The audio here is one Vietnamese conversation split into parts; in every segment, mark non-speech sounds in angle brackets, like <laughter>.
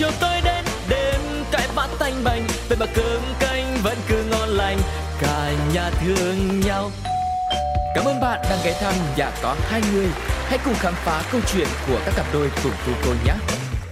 chiều tối đến đêm cãi vã tanh bành vậy mà cơm canh vẫn cứ ngon lành cả nhà thương nhau Cảm ơn bạn đang ghé thăm nhà có hai người. Hãy cùng khám phá câu chuyện của các cặp đôi cùng tu cô nhé.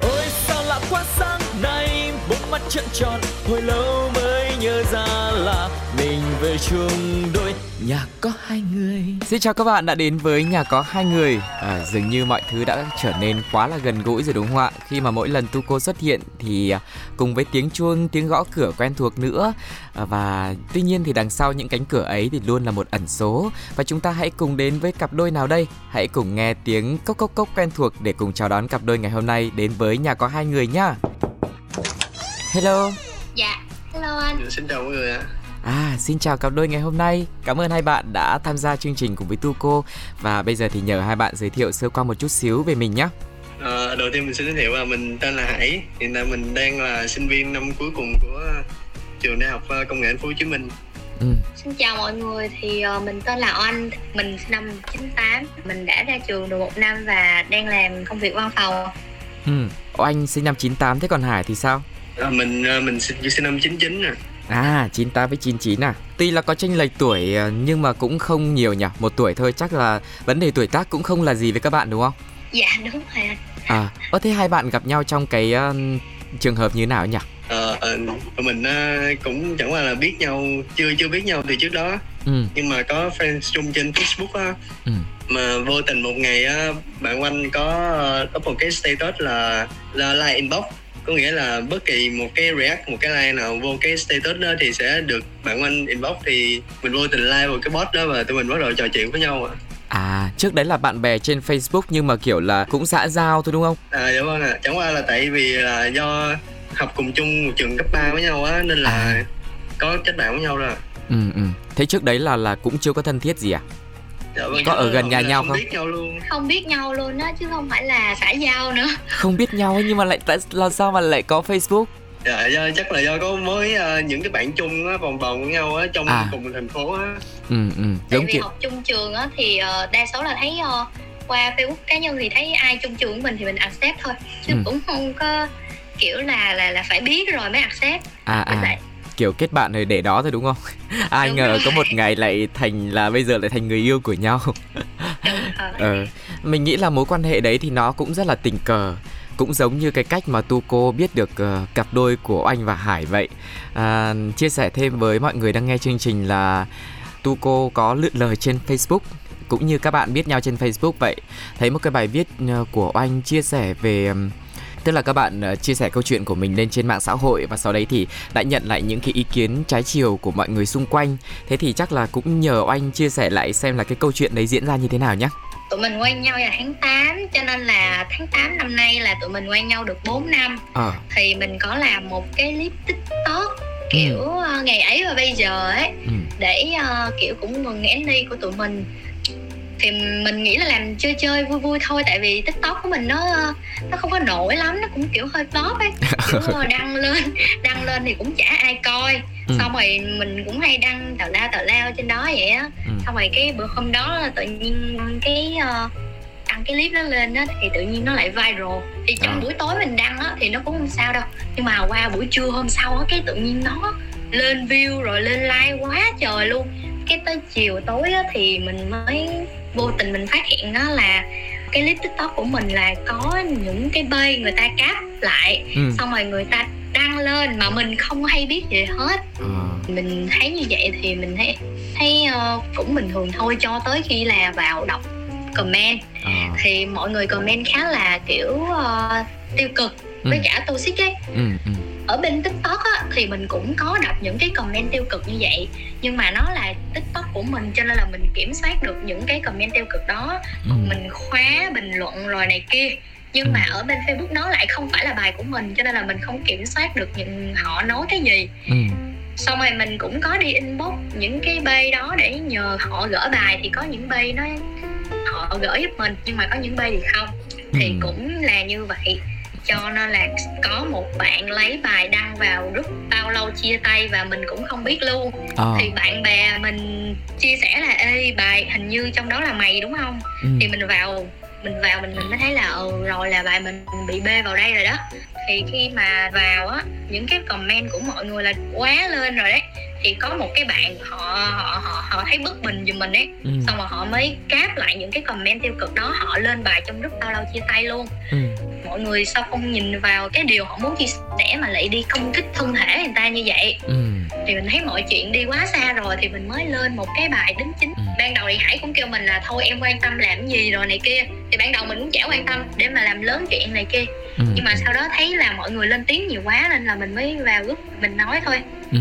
Ôi sao lạ quá sáng nay, bốn mắt trợn tròn, hồi lâu mới nhớ ra là mình về chung đôi nhà có hai người. Xin chào các bạn đã đến với nhà có hai người. À, dường như mọi thứ đã trở nên quá là gần gũi rồi đúng không ạ? Khi mà mỗi lần tu cô xuất hiện thì à, cùng với tiếng chuông, tiếng gõ cửa quen thuộc nữa à, và tuy nhiên thì đằng sau những cánh cửa ấy thì luôn là một ẩn số và chúng ta hãy cùng đến với cặp đôi nào đây? Hãy cùng nghe tiếng cốc cốc cốc quen thuộc để cùng chào đón cặp đôi ngày hôm nay đến với nhà có hai người nhá. Hello. Dạ, hello anh. Xin chào mọi người ạ. À, xin chào cặp đôi ngày hôm nay. Cảm ơn hai bạn đã tham gia chương trình cùng với Tuco và bây giờ thì nhờ hai bạn giới thiệu sơ qua một chút xíu về mình nhé. À, đầu tiên mình xin giới thiệu là mình tên là Hải. Hiện tại mình đang là sinh viên năm cuối cùng của trường Đại học ờ, Công nghệ Thành phố Hồ Chí Minh. Ừ. Xin chào mọi người, thì uh, mình tên là Oanh, mình sinh năm 98, mình đã ra trường được một năm và đang làm công việc văn phòng. Ừ, Oanh sinh năm 98, thế còn Hải thì sao? À, mình mình sinh, sinh năm 99 rồi. À 98 với 99 à Tuy là có tranh lệch tuổi ờ, nhưng mà cũng không nhiều nhỉ Một tuổi thôi chắc là vấn đề tuổi tác cũng không là gì với các bạn đúng không? Dạ đúng rồi À, có thế hai bạn gặp nhau trong cái uh, trường hợp như nào nhỉ? Ờ, uh, mình uh, cũng chẳng qua là biết nhau chưa chưa biết nhau từ trước đó ừ. nhưng mà có friends chung trên Facebook á ừ. mà vô tình một ngày á bạn Oanh có up một cái status là là like inbox có nghĩa là bất kỳ một cái react một cái like nào vô cái status đó thì sẽ được bạn anh inbox thì mình vô tình like vào cái post đó và tụi mình bắt đầu trò chuyện với nhau à À, trước đấy là bạn bè trên Facebook nhưng mà kiểu là cũng xã giao thôi đúng không? À dạ vâng ạ, à. chẳng qua là tại vì là do học cùng chung một trường cấp 3 với nhau á nên là à. có kết bạn với nhau rồi. Ừ ừ. Thế trước đấy là là cũng chưa có thân thiết gì à? Dạ, vâng, có ở gần nhà nhau không? Biết nhau luôn. Không biết nhau luôn á chứ không phải là xã giao nữa. Không biết nhau ấy nhưng mà lại tại làm sao mà lại có Facebook? Dạ do chắc là do có mới uh, những cái bạn chung á vòng vòng với nhau á trong à. cùng thành phố á. Ừ ừ. Giống Tại vì kiểu... học chung trường á thì uh, đa số là thấy uh, qua Facebook cá nhân thì thấy ai chung trường của mình thì mình accept thôi chứ ừ. cũng không có kiểu là là là phải biết rồi mới accept. À à kiểu kết bạn rồi để đó thôi đúng không <laughs> ai đúng ngờ rồi. có một ngày lại thành là bây giờ lại thành người yêu của nhau <laughs> ờ, mình nghĩ là mối quan hệ đấy thì nó cũng rất là tình cờ cũng giống như cái cách mà Tuco biết được uh, cặp đôi của anh và Hải vậy. À, chia sẻ thêm với mọi người đang nghe chương trình là Tuco có lượn lời trên Facebook cũng như các bạn biết nhau trên Facebook vậy. Thấy một cái bài viết ờ, của anh chia sẻ về tức là các bạn uh, chia sẻ câu chuyện của mình lên trên mạng xã hội và sau đấy thì đã nhận lại những cái ý kiến trái chiều của mọi người xung quanh thế thì chắc là cũng nhờ anh chia sẻ lại xem là cái câu chuyện đấy diễn ra như thế nào nhé tụi mình quen nhau vào tháng 8 cho nên là tháng 8 năm nay là tụi mình quen nhau được 4 năm à. thì mình có làm một cái clip tiktok kiểu ừ. uh, ngày ấy và bây giờ ấy ừ. để uh, kiểu cũng mừng Annie của tụi mình thì mình nghĩ là làm chơi chơi vui vui thôi tại vì tiktok của mình nó nó không có nổi lắm nó cũng kiểu hơi flop ấy <laughs> kiểu đăng lên đăng lên thì cũng chả ai coi ừ. xong rồi mình cũng hay đăng tào lao tào lao trên đó vậy á ừ. xong rồi cái bữa hôm đó tự nhiên cái uh, đăng cái clip đó lên á thì tự nhiên nó lại viral thì trong à. buổi tối mình đăng á thì nó cũng không sao đâu nhưng mà qua buổi trưa hôm sau á cái tự nhiên nó lên view rồi lên like quá trời luôn cái tới chiều tối á thì mình mới vô tình mình phát hiện đó là cái clip tiktok của mình là có những cái bê người ta cáp lại ừ. xong rồi người ta đăng lên mà mình không hay biết gì hết à. mình thấy như vậy thì mình thấy thấy uh, cũng bình thường thôi cho tới khi là vào đọc comment à. thì mọi người comment khá là kiểu uh, tiêu cực với ừ. cả toxic ấy ừ, ừ ở bên tiktok á, thì mình cũng có đọc những cái comment tiêu cực như vậy nhưng mà nó là tiktok của mình cho nên là mình kiểm soát được những cái comment tiêu cực đó ừ. mình khóa bình luận rồi này kia nhưng ừ. mà ở bên facebook nó lại không phải là bài của mình cho nên là mình không kiểm soát được những họ nói cái gì ừ. xong rồi mình cũng có đi inbox những cái bay đó để nhờ họ gỡ bài thì có những bay nó họ gỡ giúp mình nhưng mà có những bay thì không thì ừ. cũng là như vậy cho nên là có một bạn lấy bài đăng vào group bao lâu chia tay và mình cũng không biết luôn à. thì bạn bè mình chia sẻ là ê bài hình như trong đó là mày đúng không ừ. thì mình vào mình vào mình mình mới thấy là ừ rồi là bài mình bị bê vào đây rồi đó thì khi mà vào á những cái comment của mọi người là quá lên rồi đấy thì có một cái bạn họ họ họ, họ thấy bất bình giùm mình ấy ừ. xong rồi họ mới cáp lại những cái comment tiêu cực đó họ lên bài trong group bao lâu chia tay luôn ừ. mọi người sao không nhìn vào cái điều họ muốn chia sẻ mà lại đi công kích thân thể người ta như vậy ừ. thì mình thấy mọi chuyện đi quá xa rồi thì mình mới lên một cái bài đính chính ừ. Ban đầu thì hải cũng kêu mình là thôi em quan tâm làm gì rồi này kia thì ban đầu mình cũng chả quan tâm để mà làm lớn chuyện này kia ừ. nhưng mà sau đó thấy là mọi người lên tiếng nhiều quá nên là mình mới vào group mình nói thôi ừ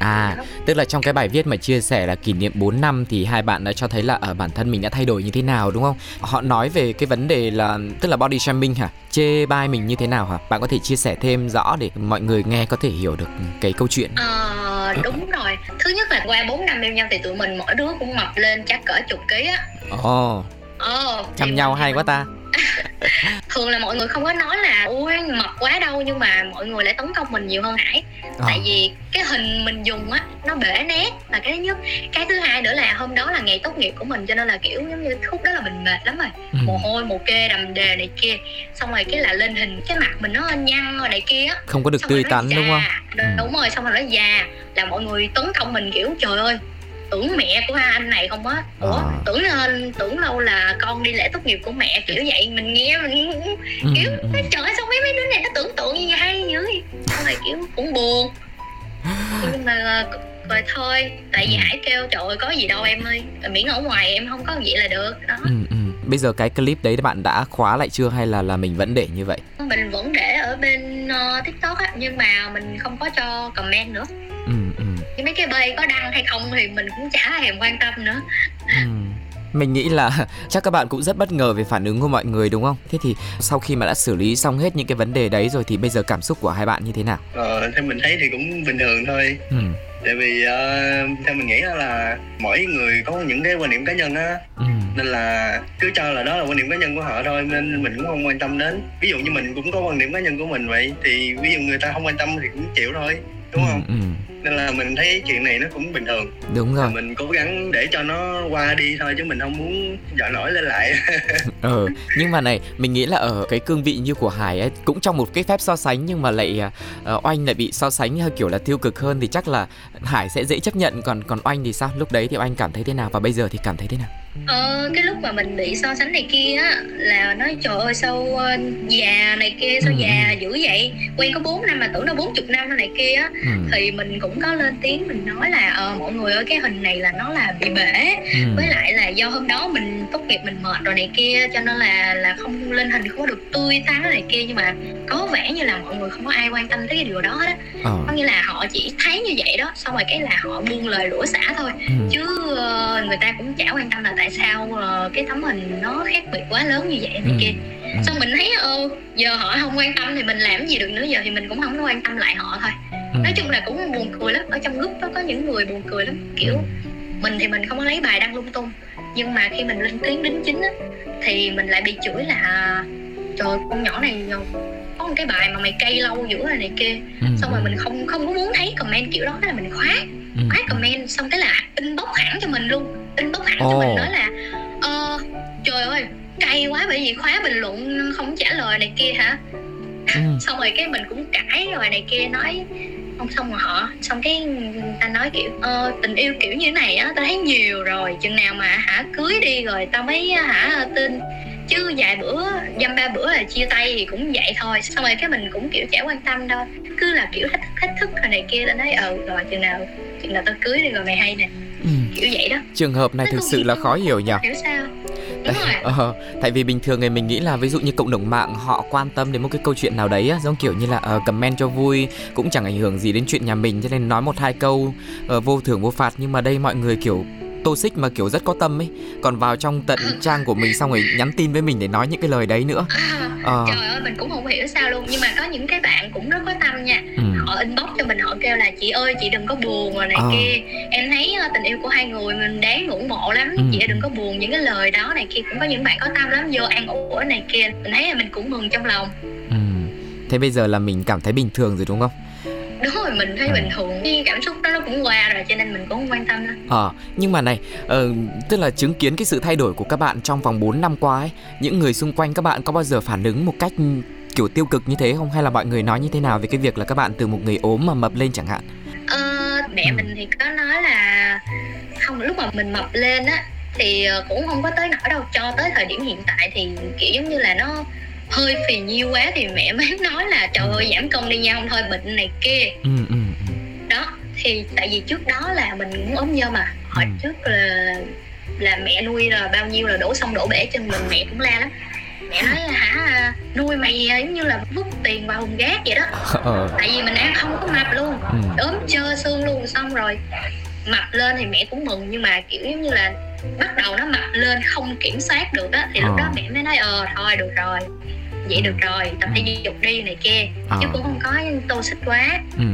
À, tức là trong cái bài viết mà chia sẻ là kỷ niệm 4 năm thì hai bạn đã cho thấy là ở ờ, bản thân mình đã thay đổi như thế nào đúng không? Họ nói về cái vấn đề là tức là body shaming hả? Chê bai mình như thế nào hả? Bạn có thể chia sẻ thêm rõ để mọi người nghe có thể hiểu được cái câu chuyện. Ờ, đúng rồi. Thứ nhất là qua 4 năm yêu nhau thì tụi mình mỗi đứa cũng mập lên chắc cỡ chục ký á. Ồ. Oh. Ờ, chăm nhau hay quá ta thường là mọi người không có nói là ui mập quá đâu nhưng mà mọi người lại tấn công mình nhiều hơn hải à. tại vì cái hình mình dùng á nó bể nét. Là cái thứ nhất cái thứ hai nữa là hôm đó là ngày tốt nghiệp của mình cho nên là kiểu giống như khúc đó là mình mệt lắm rồi. Ừ. mồ hôi mồ kê đầm đề này kia. Xong rồi cái là lên hình cái mặt mình nó nhăn rồi này kia không có được tươi tắn đúng không? Đúng, đúng rồi xong rồi nó già. Là mọi người tấn công mình kiểu trời ơi tưởng mẹ của hai anh này không á ủa à. tưởng tưởng lâu là con đi lễ tốt nghiệp của mẹ kiểu vậy mình nghe mình ừ, kiểu ừ. trời ơi sao mấy mấy đứa này nó tưởng tượng như hay dữ xong rồi kiểu cũng buồn nhưng mà rồi thôi tại vì ừ. hải kêu trời ơi có gì đâu em ơi miễn ở ngoài em không có gì là được đó ừ, ừ. bây giờ cái clip đấy bạn đã khóa lại chưa hay là là mình vẫn để như vậy mình vẫn để ở bên uh, tiktok á nhưng mà mình không có cho comment nữa ừ, ừ. Nhưng mấy cái bay có đăng hay không thì mình cũng chả thèm quan tâm nữa ừ. Mình nghĩ là <laughs> chắc các bạn cũng rất bất ngờ về phản ứng của mọi người đúng không? Thế thì sau khi mà đã xử lý xong hết những cái vấn đề đấy rồi thì bây giờ cảm xúc của hai bạn như thế nào? Ờ, theo mình thấy thì cũng bình thường thôi. Ừ. Tại vì uh, theo mình nghĩ là mỗi người có những cái quan điểm cá nhân á. Ừ. Nên là cứ cho là đó là quan điểm cá nhân của họ thôi nên mình cũng không quan tâm đến. Ví dụ như mình cũng có quan điểm cá nhân của mình vậy thì ví dụ người ta không quan tâm thì cũng chịu thôi đúng không ừ, ừ. Nên là mình thấy chuyện này nó cũng bình thường. Đúng rồi. Mình cố gắng để cho nó qua đi thôi chứ mình không muốn dọn nổi lên lại. Ờ <laughs> <laughs> nhưng mà này mình nghĩ là ở cái cương vị như của hải ấy cũng trong một cái phép so sánh nhưng mà lại uh, oanh lại bị so sánh hơi kiểu là tiêu cực hơn thì chắc là hải sẽ dễ chấp nhận còn còn oanh thì sao? Lúc đấy thì oanh cảm thấy thế nào? Và bây giờ thì cảm thấy thế nào Ờ, cái lúc mà mình bị so sánh này kia á là nói trời ơi sao uh, già này kia sao ừ. già dữ vậy quen có 4 năm mà tưởng nó 40 năm này kia á ừ. thì mình cũng có lên tiếng mình nói là ờ mọi người ơi cái hình này là nó là bị bể ừ. với lại là do hôm đó mình tốt nghiệp mình mệt rồi này kia cho nên là là không lên hình không có được tươi tắn này kia nhưng mà có vẻ như là mọi người không có ai quan tâm tới cái điều đó đó ờ. có nghĩa là họ chỉ thấy như vậy đó xong rồi cái là họ buông lời đũa xả thôi ừ. chứ uh, người ta cũng chả quan tâm là tại sao uh, cái tấm hình nó khác biệt quá lớn như vậy này ừ. kia ừ. xong mình thấy ờ giờ họ không quan tâm thì mình làm gì được nữa giờ thì mình cũng không có quan tâm lại họ thôi ừ. nói chung là cũng buồn cười lắm ở trong group đó có những người buồn cười lắm kiểu ừ. mình thì mình không có lấy bài đăng lung tung nhưng mà khi mình lên tiếng đính chính á thì mình lại bị chửi là trời con nhỏ này có một cái bài mà mày cây lâu dữ rồi này kia ừ. xong rồi mình không không có muốn thấy comment kiểu đó là mình khóa ừ. khóa comment xong cái là inbox hẳn cho mình luôn inbox hẳn oh. cho mình nói là ờ trời ơi cay quá bởi vì khóa bình luận không trả lời này kia hả ừ. <laughs> xong rồi cái mình cũng cãi rồi này kia nói không xong rồi họ xong cái ta nói kiểu ờ, tình yêu kiểu như thế này á tao thấy nhiều rồi chừng nào mà hả cưới đi rồi tao mới hả tin chứ vài bữa dăm ba bữa là chia tay thì cũng vậy thôi xong rồi cái mình cũng kiểu chả quan tâm đâu cứ là kiểu thách thức thách thức rồi này kia tao nói ừ rồi chừng nào chừng nào tao cưới đi rồi mày hay nè. Kiểu vậy đó. Trường hợp này thực sự là khó hiểu nhỉ? hiểu sao? Đúng rồi. Ờ, tại vì bình thường người mình nghĩ là ví dụ như cộng đồng mạng họ quan tâm đến một cái câu chuyện nào đấy á, giống kiểu như là uh, comment cho vui cũng chẳng ảnh hưởng gì đến chuyện nhà mình cho nên nói một hai câu uh, vô thưởng vô phạt. Nhưng mà đây mọi người kiểu tô xích mà kiểu rất có tâm ấy. Còn vào trong tận trang của mình xong rồi nhắn tin với mình để nói những cái lời đấy nữa. À, trời ơi mình cũng không hiểu sao luôn. Nhưng mà có những cái bạn cũng rất có tâm nha. Ừ. họ inbox cho mình họ kêu là chị ơi chị đừng có buồn rồi này à. kia. Em thấy uh, tình yêu của hai người mình đáng ngưỡng mộ lắm. Ừ. chị đừng có buồn những cái lời đó này kia. Cũng có những bạn có tâm lắm vô an ủi này kia. Mình thấy là mình cũng mừng trong lòng. Ừ. thế bây giờ là mình cảm thấy bình thường rồi đúng không đúng rồi mình thấy ừ. bình thường cái cảm xúc đó nó cũng qua rồi cho nên mình cũng không quan tâm ờ à, nhưng mà này uh, tức là chứng kiến cái sự thay đổi của các bạn trong vòng 4 năm qua ấy những người xung quanh các bạn có bao giờ phản ứng một cách kiểu tiêu cực như thế không hay là mọi người nói như thế nào về cái việc là các bạn từ một người ốm mà mập lên chẳng hạn ờ, mẹ ừ. mình thì có nói là không lúc mà mình mập lên á thì ờ, cũng không có tới nỗi đâu cho tới thời điểm hiện tại thì kiểu giống như là nó hơi phì nhiêu quá thì mẹ mới <laughs> nói là trời ơi giảm cân đi nha không thôi bệnh này kia ừ, ừ, ừ. đó thì tại vì trước đó là mình muốn ốm nhơ mà hồi ừ. trước là là mẹ nuôi là bao nhiêu là đổ xong đổ bể chân mình mẹ cũng la lắm mẹ nói là hả nuôi mày giống như là vứt tiền vào hùng gác vậy đó <laughs> ờ. tại vì mình ăn không có mập luôn ừ. ốm trơ xương luôn xong rồi mập lên thì mẹ cũng mừng nhưng mà kiểu giống như là bắt đầu nó mập lên không kiểm soát được đó thì lúc đó ờ. mẹ mới nói ờ thôi được rồi vậy được rồi tập thể dục đi này kia. À. chứ cũng không có tô xích quá. Ừ.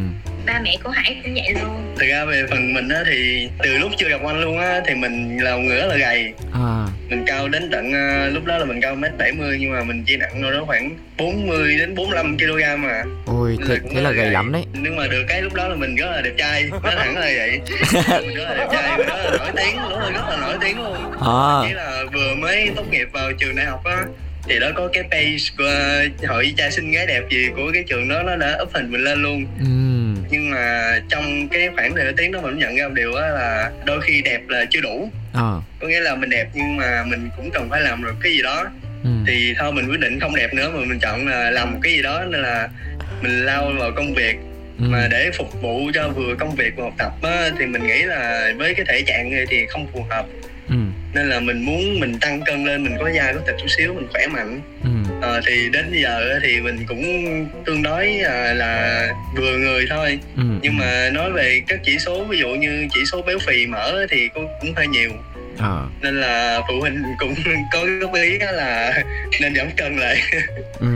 ba mẹ của hải cũng vậy luôn. Thực ra về phần mình á thì từ lúc chưa gặp anh luôn á thì mình là một người rất là gầy. À. mình cao đến tận uh, lúc đó là mình cao mét 70 nhưng mà mình chỉ nặng đâu đó khoảng 40 đến 45 kg mà. Ôi thế, thế là gầy lắm đấy. Nhưng mà được cái lúc đó là mình rất là đẹp trai nó thẳng là vậy. <laughs> Mình rất là đẹp trai mình rất là nổi tiếng lúc đó rất là nổi tiếng luôn. À. chỉ là vừa mới tốt nghiệp vào trường đại học á thì đó có cái page của hội trai xinh gái đẹp gì của cái trường đó nó đã up hình mình lên luôn ừ. nhưng mà trong cái khoảng thời tiếng đó mình nhận ra một điều đó là đôi khi đẹp là chưa đủ à. có nghĩa là mình đẹp nhưng mà mình cũng cần phải làm được cái gì đó ừ. thì thôi mình quyết định không đẹp nữa mà mình chọn là làm một cái gì đó nên là mình lao vào công việc ừ. mà để phục vụ cho vừa công việc và học tập á, thì mình nghĩ là với cái thể trạng này thì không phù hợp ừ. Nên là mình muốn mình tăng cân lên mình có da có thịt chút xíu mình khỏe mạnh ừ. à, thì đến giờ thì mình cũng tương đối à, là vừa người thôi ừ. nhưng mà nói về các chỉ số ví dụ như chỉ số béo phì mỡ thì cũng, cũng hơi nhiều à. nên là phụ huynh cũng <laughs> có góp ý là <laughs> nên giảm cân lại <laughs> ừ.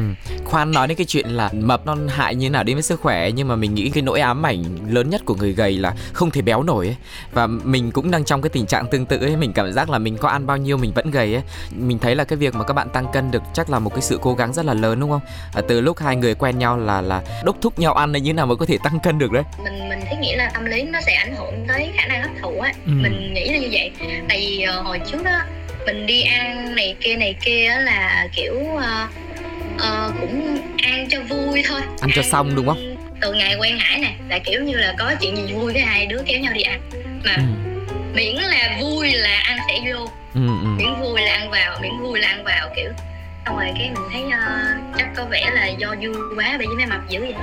khoan nói đến cái chuyện là mập nó hại như nào đến với sức khỏe nhưng mà mình nghĩ cái nỗi ám ảnh lớn nhất của người gầy là không thể béo nổi ấy. và mình cũng đang trong cái tình trạng tương tự ấy mình cảm giác là mình có ăn bao nhiêu mình vẫn gầy ấy mình thấy là cái việc mà các bạn tăng cân được chắc là một cái sự cố gắng rất là lớn đúng không à, từ lúc hai người quen nhau là là đốc thúc nhau ăn hay như nào mới có thể tăng cân được đấy mình mình thấy nghĩ là tâm lý nó sẽ ảnh hưởng tới khả năng hấp thụ á ừ. mình nghĩ là như vậy tại vì uh, hồi trước đó mình đi ăn này kia này kia là kiểu uh, uh, cũng ăn cho vui thôi ăn, ăn cho xong đúng không từ ngày quen hải này là kiểu như là có chuyện gì vui cái hai đứa kéo nhau đi ăn mà ừ. miễn là vui là ăn sẽ vô ừ, ừ. miễn vui là ăn vào miễn vui là ăn vào kiểu xong rồi cái mình thấy uh, chắc có vẻ là do vui quá bởi vì mấy mập dữ vậy.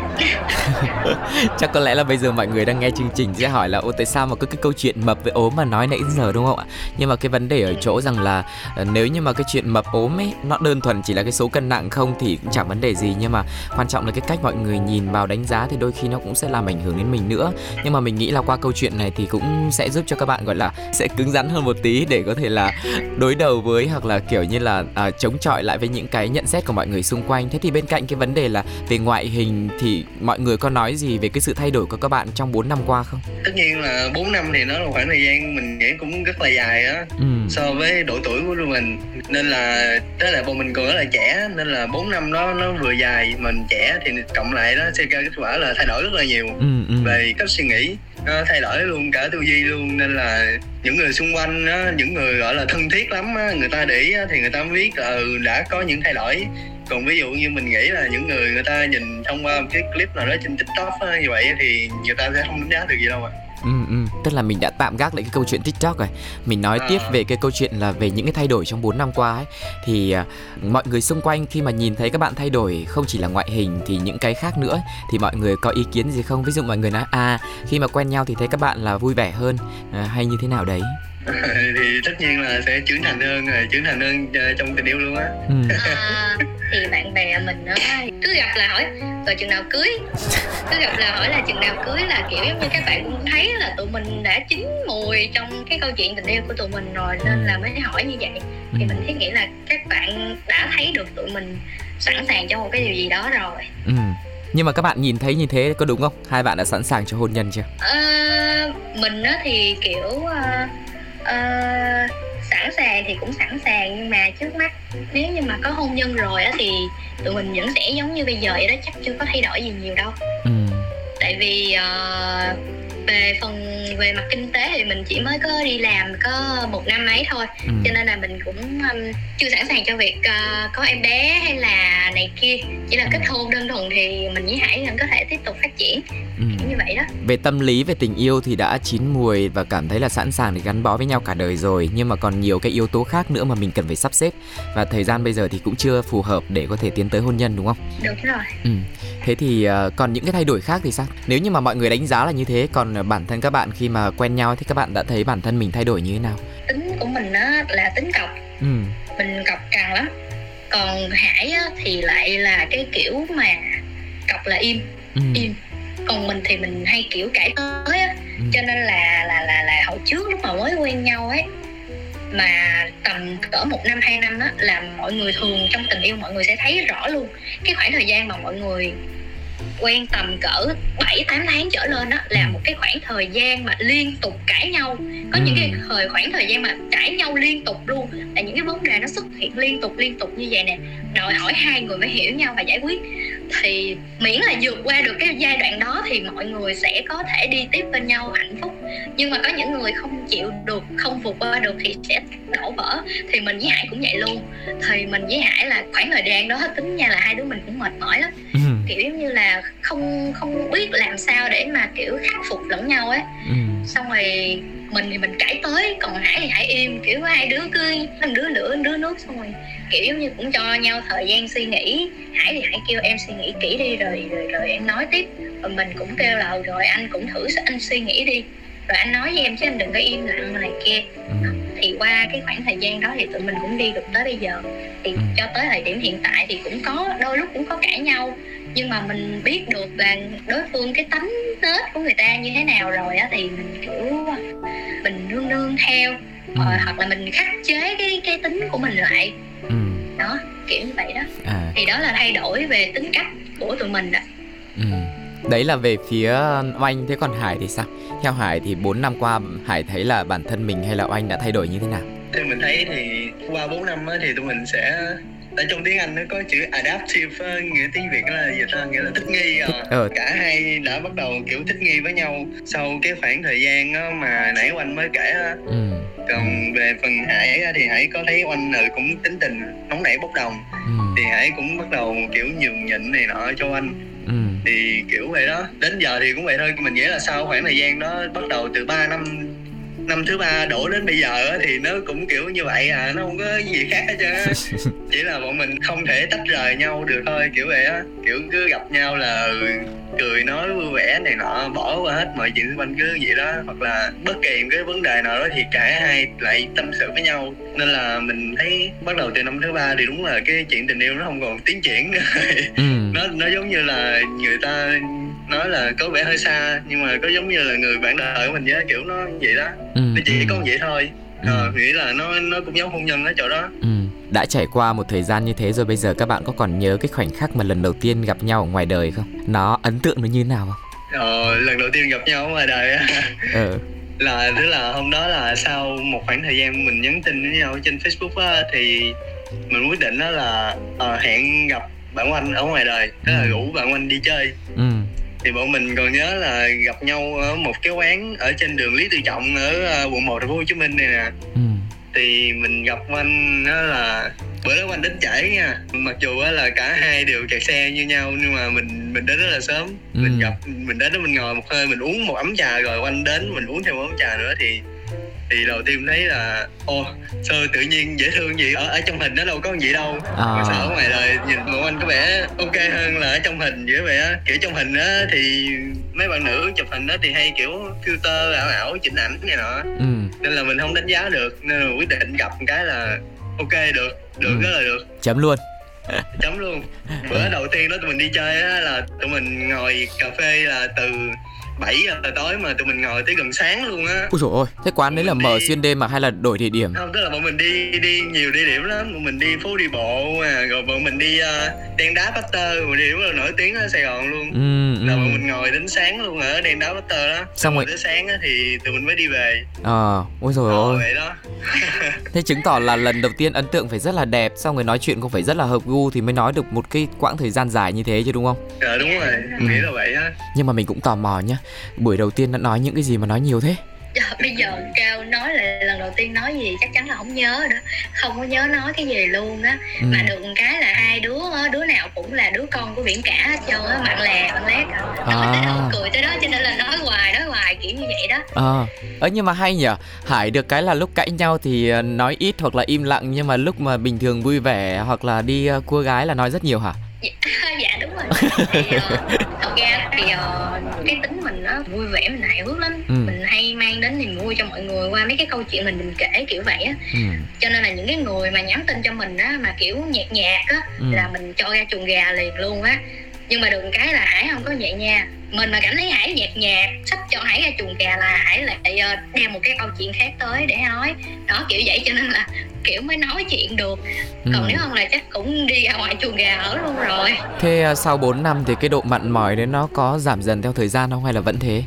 <laughs> Chắc có lẽ là bây giờ mọi người đang nghe chương trình sẽ hỏi là ô tại sao mà cứ cái câu chuyện mập với ốm mà nói nãy giờ? Đúng không ạ? Nhưng mà cái vấn đề ở chỗ rằng là uh, nếu như mà cái chuyện mập ốm ấy nó đơn thuần chỉ là cái số cân nặng không thì cũng chẳng vấn đề gì. Nhưng mà quan trọng là cái cách mọi người nhìn vào đánh giá thì đôi khi nó cũng sẽ làm ảnh hưởng đến mình nữa. Nhưng mà mình nghĩ là qua câu chuyện này thì cũng sẽ giúp cho các bạn gọi là sẽ cứng rắn hơn một tí để có thể là đối đầu với hoặc là kiểu như là uh, chống chọi lại với những cái nhận xét của mọi người xung quanh. Thế thì bên cạnh cái vấn đề là về ngoại hình thì mọi người có nói gì về cái sự thay đổi của các bạn trong 4 năm qua không? Tất nhiên là 4 năm thì nó là khoảng thời gian mình nghĩ cũng rất là dài á ừ. so với độ tuổi của mình. Nên là đó là bọn mình còn rất là trẻ nên là 4 năm đó nó vừa dài. Mình trẻ thì cộng lại nó sẽ ra kết quả là thay đổi rất là nhiều ừ, ừ. về cách suy nghĩ nó thay đổi luôn cả tư duy luôn nên là những người xung quanh á, những người gọi là thân thiết lắm á, người ta để ý á, thì người ta biết là ừ, đã có những thay đổi còn ví dụ như mình nghĩ là những người người ta nhìn thông qua một cái clip nào đó trên tiktok á, như vậy thì người ta sẽ không đánh giá được gì đâu ạ à. Ừ, ừ. Tức là mình đã tạm gác lại cái câu chuyện TikTok rồi Mình nói à. tiếp về cái câu chuyện là về những cái thay đổi trong 4 năm qua ấy Thì uh, mọi người xung quanh khi mà nhìn thấy các bạn thay đổi không chỉ là ngoại hình thì những cái khác nữa Thì mọi người có ý kiến gì không? Ví dụ mọi người nói à khi mà quen nhau thì thấy các bạn là vui vẻ hơn uh, hay như thế nào đấy <laughs> thì tất nhiên là sẽ trưởng thành hơn trưởng thành hơn trong tình yêu luôn á ừ. Thì bạn bè mình đó cứ gặp là hỏi rồi chừng nào cưới. Cứ gặp là hỏi là chừng nào cưới là kiểu giống như các bạn cũng thấy là tụi mình đã chín mùi trong cái câu chuyện tình yêu của tụi mình rồi nên là mới hỏi như vậy. Thì mình thấy nghĩ là các bạn đã thấy được tụi mình sẵn sàng cho một cái điều gì đó rồi. Ừ. Nhưng mà các bạn nhìn thấy như thế có đúng không? Hai bạn đã sẵn sàng cho hôn nhân chưa? À, mình á thì kiểu uh, uh, sẵn sàng thì cũng sẵn sàng nhưng mà trước mắt nếu như mà có hôn nhân rồi á thì tụi mình vẫn sẽ giống như bây giờ vậy đó chắc chưa có thay đổi gì nhiều đâu ừ. tại vì uh, về phần về mặt kinh tế thì mình chỉ mới có đi làm có một năm ấy thôi ừ. cho nên là mình cũng um, chưa sẵn sàng cho việc uh, có em bé hay là này kia chỉ là kết hôn đơn thuần thì mình với hải vẫn có thể tiếp tục phát triển ừ. như vậy đó. Về tâm lý về tình yêu thì đã chín mùi và cảm thấy là sẵn sàng để gắn bó với nhau cả đời rồi. Nhưng mà còn nhiều cái yếu tố khác nữa mà mình cần phải sắp xếp. Và thời gian bây giờ thì cũng chưa phù hợp để có thể tiến tới hôn nhân đúng không? Đúng rồi. Ừ. thế thì uh, còn những cái thay đổi khác thì sao? Nếu như mà mọi người đánh giá là như thế còn bản thân các bạn khi mà quen nhau thì các bạn đã thấy bản thân mình thay đổi như thế nào? Tính của mình á là tính cọc. Ừ. mình cọc càng lắm. Còn hải á, thì lại là cái kiểu mà cọc là im ừ. im còn mình thì mình hay kiểu cãi tới á ừ. cho nên là là là là hồi trước lúc mà mới quen nhau ấy mà tầm cỡ một năm hai năm á là mọi người thường trong tình yêu mọi người sẽ thấy rõ luôn cái khoảng thời gian mà mọi người quen tầm cỡ 7 8 tháng trở lên đó là một cái khoảng thời gian mà liên tục cãi nhau. Có ừ. những cái thời khoảng thời gian mà cãi nhau liên tục luôn là những cái vấn đề nó xuất hiện liên tục liên tục như vậy nè. Đòi hỏi hai người phải hiểu nhau và giải quyết. Thì miễn là vượt qua được cái giai đoạn đó thì mọi người sẽ có thể đi tiếp bên nhau hạnh phúc. Nhưng mà có những người không chịu được, không vượt qua được thì sẽ đổ vỡ. Thì mình với Hải cũng vậy luôn. Thì mình với Hải là khoảng thời gian đó tính nha là hai đứa mình cũng mệt mỏi lắm. Ừ. Kiểu giống như là không không biết làm sao để mà kiểu khắc phục lẫn nhau ấy ừ. xong rồi mình thì mình cãi tới còn hải thì hải im kiểu hai đứa cứ đứa lửa đứa nước xong rồi kiểu như cũng cho nhau thời gian suy nghĩ. Hải thì hải kêu em suy nghĩ kỹ đi rồi rồi rồi em nói tiếp. Rồi mình cũng kêu là rồi anh cũng thử anh suy nghĩ đi. Rồi anh nói với em chứ anh đừng có im lặng này kia. Ừ. thì qua cái khoảng thời gian đó thì tụi mình cũng đi được tới bây giờ. Thì ừ. cho tới thời điểm hiện tại thì cũng có đôi lúc cũng có cãi nhau. Nhưng mà mình biết được là đối phương cái tánh nết của người ta như thế nào rồi á thì mình kiểu mình nương nương theo. Ừ. ờ, hoặc là mình khắc chế cái cái tính của mình lại ừ. đó kiểu như vậy đó à. thì đó là thay đổi về tính cách của tụi mình đó ừ. đấy là về phía oanh thế còn hải thì sao theo hải thì 4 năm qua hải thấy là bản thân mình hay là oanh đã thay đổi như thế nào theo mình thấy thì qua 4 năm thì tụi mình sẽ ở trong tiếng Anh nó có chữ adaptive nghĩa tiếng Việt là gì ta nghĩa là thích nghi à. ừ. cả hai đã bắt đầu kiểu thích nghi với nhau sau cái khoảng thời gian mà nãy oanh mới kể á ừ. còn về phần hải thì hải có thấy oanh ừ, cũng tính tình nóng nảy bốc đồng ừ. thì hải cũng bắt đầu kiểu nhường nhịn này nọ cho anh ừ. thì kiểu vậy đó đến giờ thì cũng vậy thôi mình nghĩ là sau khoảng thời gian đó bắt đầu từ 3 năm năm thứ ba đổ đến bây giờ thì nó cũng kiểu như vậy à nó không có gì khác hết trơn <laughs> chỉ là bọn mình không thể tách rời nhau được thôi kiểu vậy á. Kiểu cứ gặp nhau là cười nói vui vẻ này nọ bỏ qua hết mọi chuyện xung quanh cứ vậy đó. Hoặc là bất kỳ cái vấn đề nào đó thì cả hai lại tâm sự với nhau. Nên là mình thấy bắt đầu từ năm thứ ba thì đúng là cái chuyện tình yêu nó không còn tiến triển nữa. Ừ. <laughs> nó nó giống như là người ta nói là có vẻ hơi xa nhưng mà có giống như là người bạn đời của mình với kiểu nó vậy đó ừ, nó chỉ ừ. có vậy thôi ừ. ờ, nghĩ là nó nó cũng giống hôn nhân ở chỗ đó ừ. đã trải qua một thời gian như thế rồi bây giờ các bạn có còn nhớ cái khoảnh khắc mà lần đầu tiên gặp nhau ở ngoài đời không nó ấn tượng nó như thế nào không ờ, lần đầu tiên gặp nhau ở ngoài đời á <laughs> ừ. là tức là hôm đó là sau một khoảng thời gian mình nhắn tin với nhau trên facebook á thì mình quyết định đó là uh, hẹn gặp bạn anh ở ngoài đời tức là ừ. rủ bạn anh đi chơi ừ thì bọn mình còn nhớ là gặp nhau ở một cái quán ở trên đường Lý Tự Trọng ở ờ, quận 1 thành phố Hồ Chí Minh này nè ừ. thì mình gặp anh đó là bữa đó anh đến trễ nha mặc dù là cả hai đều kẹt xe như nhau nhưng mà mình mình đến rất là sớm ừ. mình gặp mình đến đó mình ngồi một hơi mình uống một ấm trà rồi anh đến mình uống thêm một ấm trà nữa thì thì đầu tiên thấy là ô sao tự nhiên dễ thương gì? Ở ở trong hình nó đâu có gì đâu. À. mà sao ở ngoài đời nhìn bọn anh có vẻ ok hơn là ở trong hình vậy vậy á. Kiểu trong hình á thì mấy bạn nữ chụp hình đó thì hay kiểu filter ảo ảo chỉnh ảnh này nọ. Ừ. nên là mình không đánh giá được nên là quyết định gặp một cái là ok được được ừ. rất là được. Chấm luôn. <laughs> Chấm luôn. Bữa đầu tiên đó tụi mình đi chơi á là tụi mình ngồi cà phê là từ 7 giờ tối mà tụi mình ngồi tới gần sáng luôn á. Ui dồi ôi thế quán đấy là mở xuyên đêm mà hay là đổi địa điểm? Không tức là bọn mình đi đi nhiều địa điểm lắm. Bọn mình đi phố đi bộ à, rồi bọn mình đi uh, đen đá Butter một địa điểm là nổi tiếng ở Sài Gòn luôn. Ừ, là ừ. bọn mình ngồi đến sáng luôn ở đen đá Butter đó. Xong rồi tới sáng á, thì tụi mình mới đi về. Ờ à, ôi rồi ôi. vậy đó. <laughs> Thế chứng tỏ là lần đầu tiên ấn tượng phải rất là đẹp xong rồi nói chuyện cũng phải rất là hợp gu thì mới nói được một cái quãng thời gian dài như thế chứ đúng không? Dạ đúng rồi. Ừ. nghĩ là vậy á. Nhưng mà mình cũng tò mò nhá buổi đầu tiên đã nói những cái gì mà nói nhiều thế? Dạ, bây giờ cao nói là lần đầu tiên nói gì chắc chắn là không nhớ nữa. Không có nhớ nói cái gì luôn á. Ừ. mà được một cái là hai đứa đứa nào cũng là đứa con của biển cả hết trơn á bạn lè bạn lét à. tới đâu cười tới đó cho nên là nói hoài nói hoài kiểu như vậy đó. Ờ. À. nhưng mà hay nhỉ? Hải được cái là lúc cãi nhau thì ờ, nói ít hoặc là im lặng nhưng mà lúc mà bình thường vui vẻ hoặc là đi ờ, cua gái là nói rất nhiều hả dạ, <laughs> dạ đúng rồi thì uh, <laughs> thật ra thì uh, cái tính mình nó vui vẻ mình hài hước lắm ừ. mình hay mang đến niềm vui cho mọi người qua mấy cái câu chuyện mình mình kể kiểu vậy á ừ. cho nên là những cái người mà nhắn tin cho mình á mà kiểu nhạt nhạt á ừ. là mình cho ra chuồng gà liền luôn á nhưng mà được cái là hải không có vậy nha mình mà cảm thấy hải nhạt nhạt sắp cho hải ra chuồng gà là hải lại uh, đem một cái câu chuyện khác tới để nói. Đó kiểu vậy cho nên là kiểu mới nói chuyện được. Ừ. còn nếu không là chắc cũng đi ra ngoài chuồng gà ở luôn rồi. Thế uh, sau 4 năm thì cái độ mặn mỏi đấy nó có giảm dần theo thời gian không hay là vẫn thế?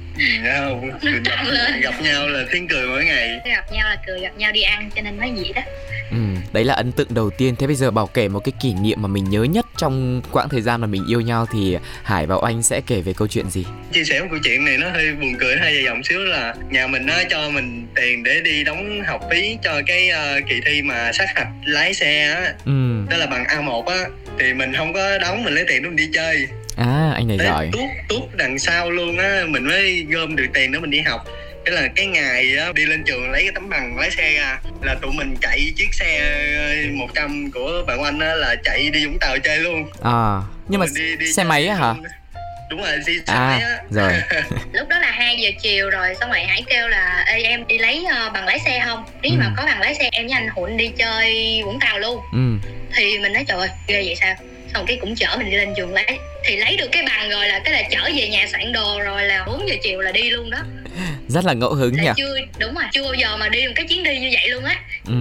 Không <laughs> gặp, gặp nhau là tiếng cười mỗi ngày. Gặp nhau là cười gặp nhau đi ăn cho nên nói gì đó. Ừ, đấy là ấn tượng đầu tiên. Thế bây giờ bảo kể một cái kỷ niệm mà mình nhớ nhất trong quãng thời gian mà mình yêu nhau thì Hải và Oanh sẽ kể về câu chuyện gì? Chia sẻ một câu chuyện này nó hơi buồn cười hay dài dòng xíu là nhà mình nó cho mình tiền để đi đóng học phí cho cái uh, kỳ thi mà sát hạch lái xe á. Ừ. Đó là bằng A1 á thì mình không có đóng mình lấy tiền đó mình đi chơi. À, anh này Đấy, giỏi. Tuốt tuốt đằng sau luôn á, mình mới gom được tiền để mình đi học cái là cái ngày đó đi lên trường lấy cái tấm bằng lái xe ra là tụi mình chạy chiếc xe 100 của bạn anh á là chạy đi Vũng Tàu chơi luôn à nhưng mà đi, đi xe máy á hả đúng rồi xe à, á. rồi. <laughs> Lúc đó là hai giờ chiều rồi xong rồi hải kêu là Ê, em đi lấy uh, bằng lái xe không? Nếu ừ. mà có bằng lái xe em với anh hụn đi chơi Vũng Tàu luôn. Ừ. thì mình nói trời ơi ghê vậy sao? Xong cái cũng chở mình đi lên trường lấy. Thì lấy được cái bằng rồi là cái là chở về nhà soạn đồ rồi là 4 giờ chiều là đi luôn đó. <laughs> Rất là ngẫu hứng nhỉ? chưa đúng rồi chưa bao giờ mà đi một cái chuyến đi như vậy luôn á. Ừ.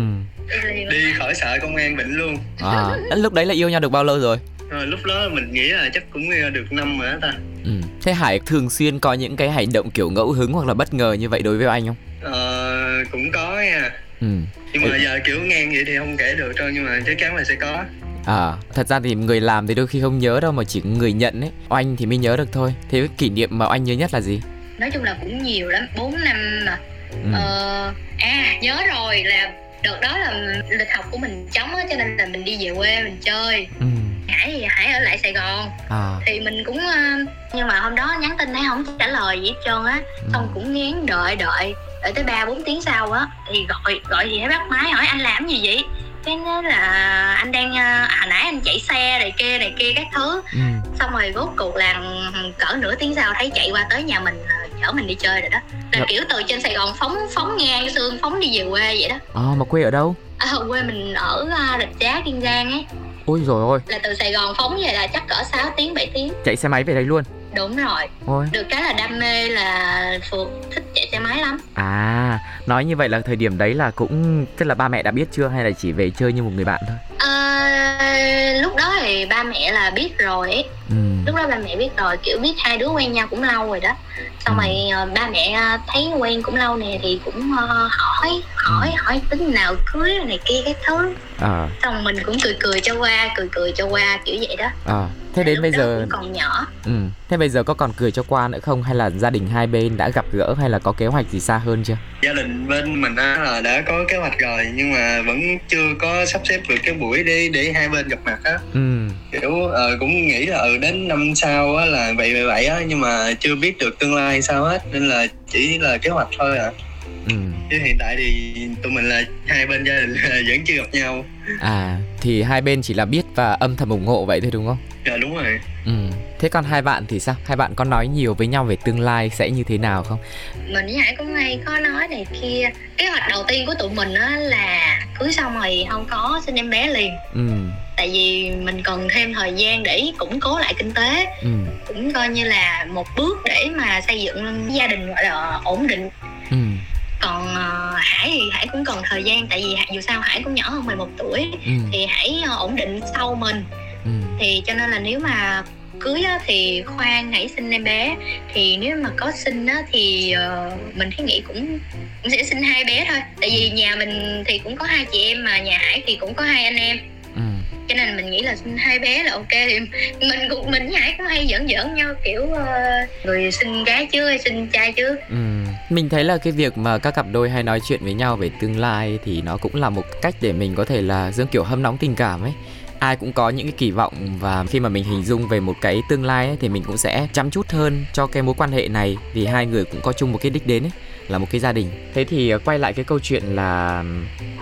đi khỏi sợ công an bệnh luôn. À, lúc đấy là yêu nhau được bao lâu rồi rồi lúc đó mình nghĩ là chắc cũng được năm rồi đó ta ừ. thế hải thường xuyên có những cái hành động kiểu ngẫu hứng hoặc là bất ngờ như vậy đối với anh không ờ cũng có nha ừ. nhưng mà giờ kiểu ngang vậy thì không kể được đâu nhưng mà chắc chắn là sẽ có À, thật ra thì người làm thì đôi khi không nhớ đâu mà chỉ người nhận ấy. Oanh thì mới nhớ được thôi. Thế cái kỷ niệm mà oanh nhớ nhất là gì? Nói chung là cũng nhiều lắm, 4 năm mà. Ừ. Ờ, à nhớ rồi là đợt đó là lịch học của mình trống á cho nên là mình đi về quê mình chơi. Ừ. Hải thì Hải ở lại Sài Gòn à. thì mình cũng nhưng mà hôm đó nhắn tin thấy không trả lời gì hết trơn á ừ. xong cũng ngán đợi đợi đợi tới ba bốn tiếng sau á thì gọi gọi gì thấy bắt máy hỏi anh làm gì vậy cái nó là anh đang à, hồi nãy anh chạy xe này kia này kia các thứ ừ. xong rồi rốt cuộc là cỡ nửa tiếng sau thấy chạy qua tới nhà mình à, chở mình đi chơi rồi đó là dạ. kiểu từ trên sài gòn phóng phóng ngang xương phóng đi về quê vậy đó à, mà quê ở đâu à, quê mình ở rạch giá kiên giang ấy ôi rồi ôi là từ sài gòn phóng về là chắc cỡ 6 tiếng 7 tiếng. Chạy xe máy về đây luôn. Đúng rồi. Ôi. được cái là đam mê là phượng thích chạy xe máy lắm. À nói như vậy là thời điểm đấy là cũng tức là ba mẹ đã biết chưa hay là chỉ về chơi như một người bạn thôi? À, lúc đó thì ba mẹ là biết rồi ấy. Ừ. lúc đó ba mẹ biết rồi kiểu biết hai đứa quen nhau cũng lâu rồi đó. Xong ừ. rồi uh, ba mẹ uh, thấy quen cũng lâu nè thì cũng hỏi hỏi hỏi tính nào cưới này kia cái thứ à. xong mình cũng cười cười cho qua cười cười cho qua kiểu vậy đó. À. Thế đến bây giờ còn nhỏ. Ừ. Thế bây giờ có còn cười cho qua nữa không? Hay là gia đình hai bên đã gặp gỡ hay là có kế hoạch gì xa hơn chưa? Gia đình bên mình á là đã có kế hoạch rồi nhưng mà vẫn chưa có sắp xếp được cái buổi đi để hai bên gặp mặt á. Ừ. Kiểu uh, cũng nghĩ là ừ đến năm sau á là vậy vậy vậy á nhưng mà chưa biết được tương lai sao hết nên là chỉ là kế hoạch thôi à. Chứ hiện tại thì tụi mình là hai bên gia đình vẫn chưa gặp nhau. À thì hai bên chỉ là biết và âm thầm ủng hộ vậy thôi đúng không? Dạ đúng rồi. Ừ. Thế còn hai bạn thì sao? Hai bạn có nói nhiều với nhau về tương lai sẽ như thế nào không? Mình với hải cũng hay có nói này kia. Kế hoạch đầu tiên của tụi mình á là cưới xong rồi không có sinh em bé liền. Ừ. Tại vì mình cần thêm thời gian để củng cố lại kinh tế. Ừ. cũng coi như là một bước để mà xây dựng gia đình gọi là ổn định. Ừ. còn uh, hải thì hải cũng cần thời gian tại vì dù sao hải cũng nhỏ hơn mình một tuổi ừ. thì hải uh, ổn định sau mình ừ. thì cho nên là nếu mà cưới á, thì khoan hãy sinh em bé thì nếu mà có sinh á, thì uh, mình thấy nghĩ cũng cũng sẽ sinh hai bé thôi tại vì nhà mình thì cũng có hai chị em mà nhà hải thì cũng có hai anh em. Cho nên mình nghĩ là sinh hai bé là ok. Thì mình cũng mình hải cũng hay giỡn giỡn nhau kiểu uh, người sinh gái chứ hay sinh trai chứ. Ừ. mình thấy là cái việc mà các cặp đôi hay nói chuyện với nhau về tương lai thì nó cũng là một cách để mình có thể là dương kiểu hâm nóng tình cảm ấy. Ai cũng có những cái kỳ vọng và khi mà mình hình dung về một cái tương lai ấy, thì mình cũng sẽ chăm chút hơn cho cái mối quan hệ này vì hai người cũng có chung một cái đích đến ấy là một cái gia đình. Thế thì ờ, quay lại cái câu chuyện là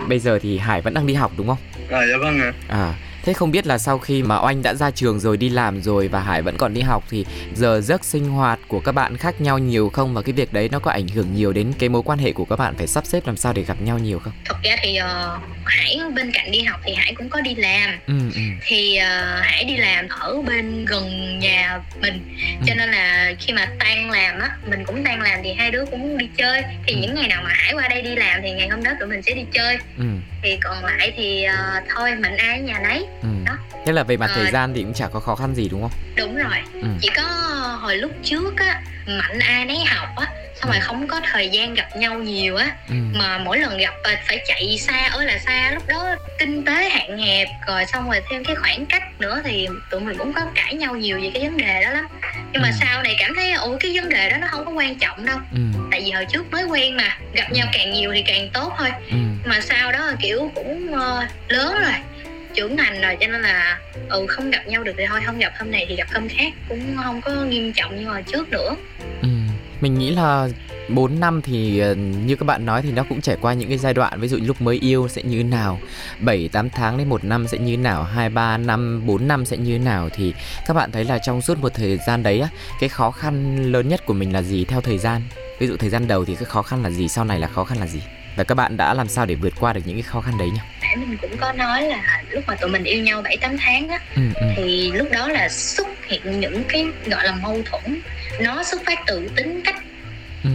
bây giờ thì hải vẫn đang đi học đúng không? À dạ vâng ạ. À Thế không biết là sau khi mà oanh đã ra trường rồi đi làm rồi và Hải vẫn còn đi học thì giờ giấc sinh hoạt của các bạn khác nhau nhiều không và cái việc đấy nó có ảnh hưởng nhiều đến cái mối quan hệ của các bạn phải sắp xếp làm sao để gặp nhau nhiều không? Thật ra thì uh, Hải bên cạnh đi học thì Hải cũng có đi làm. Ừ, ừ. Thì uh, Hải đi làm ở bên gần nhà mình ừ. cho nên là khi mà tan làm á mình cũng tan làm thì hai đứa cũng đi chơi. Thì ừ. những ngày nào mà Hải qua đây đi làm thì ngày hôm đó tụi mình sẽ đi chơi. Ừ. Thì còn lại thì uh, thôi mình ai ở nhà nấy. Ừ. đó. Thế là về mặt à, thời gian thì cũng chả có khó khăn gì đúng không? Đúng rồi. Ừ. chỉ có hồi lúc trước á mạnh ai nấy học á xong rồi ừ. không có thời gian gặp nhau nhiều á ừ. mà mỗi lần gặp phải chạy xa ở là xa lúc đó kinh tế hạn hẹp rồi xong rồi thêm cái khoảng cách nữa thì tụi mình cũng có cãi nhau nhiều về cái vấn đề đó lắm nhưng mà ừ. sau này cảm thấy ủa cái vấn đề đó nó không có quan trọng đâu ừ. tại vì hồi trước mới quen mà gặp nhau càng nhiều thì càng tốt thôi ừ. mà sau đó kiểu cũng uh, lớn rồi trưởng thành rồi cho nên là ừ không gặp nhau được thì thôi không gặp hôm này thì gặp hôm khác cũng không có nghiêm trọng như hồi trước nữa ừ. mình nghĩ là 4 năm thì ờ, như các bạn nói thì nó cũng trải qua những cái giai đoạn ví dụ lúc mới yêu sẽ như nào 7 8 tháng đến một năm sẽ như nào 2 3 năm 4 năm sẽ như nào thì các bạn thấy là trong suốt một thời gian đấy á cái khó khăn lớn nhất của mình là gì theo thời gian ví dụ thời gian đầu thì cái khó khăn là gì sau này là khó khăn là gì và các bạn đã làm sao để vượt qua được những cái khó khăn đấy nhỉ? Nãy mình cũng có nói là lúc mà tụi mình yêu nhau 7 8 tháng á ừ, ừ. thì lúc đó là xuất hiện những cái gọi là mâu thuẫn nó xuất phát từ tính cách ừ.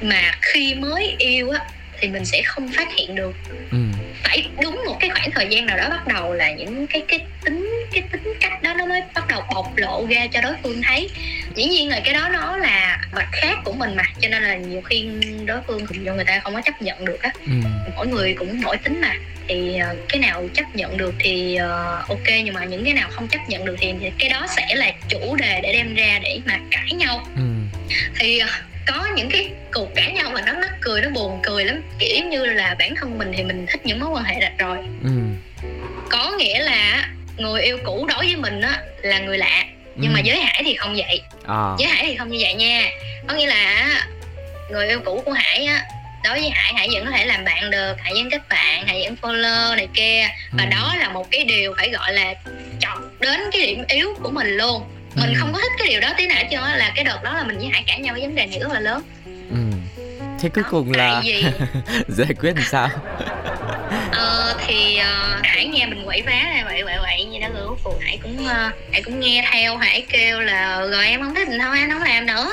mà khi mới yêu á thì mình sẽ không phát hiện được ừ. Phải đúng một cái khoảng thời gian nào đó bắt đầu là những cái cái tính cái tính cách đó nó mới bắt đầu bộc lộ ra cho đối phương thấy dĩ nhiên là cái đó nó là mặt khác của mình mà cho nên là nhiều khi đối phương cũng cho người ta không có chấp nhận được á ừ. mỗi người cũng mỗi tính mà thì ờ, cái nào chấp nhận được thì uh, ok nhưng mà những cái nào không chấp nhận được thì cái đó sẽ là chủ đề để đem ra để mà cãi nhau ừ. thì uh, có những cái cuộc cãi nhau mà nó mắc cười nó buồn cười lắm kiểu như là bản thân mình thì mình thích những mối quan hệ rạch rồi ừ. có nghĩa là người yêu cũ đối với mình á là người lạ nhưng ừ. mà giới hải thì không vậy à. giới hải thì không như vậy nha có nghĩa là người yêu cũ của hải á đối với hải hải vẫn có thể làm bạn được hải vẫn kết bạn hải vẫn follow này kia và ừ. đó là một cái điều phải gọi là chọc đến cái điểm yếu của mình luôn mình ừ. không có thích cái điều đó tí nào chứ là cái đợt đó là mình với hải cãi nhau cái vấn đề này rất là lớn ừ. thế cuối cùng là <laughs> giải quyết làm sao <laughs> ờ, thì uh, hải nghe mình quậy phá này vậy vậy vậy như đó rồi cuối cùng hải cũng uh, hải cũng nghe theo hải kêu là rồi em không thích mình thôi anh không làm nữa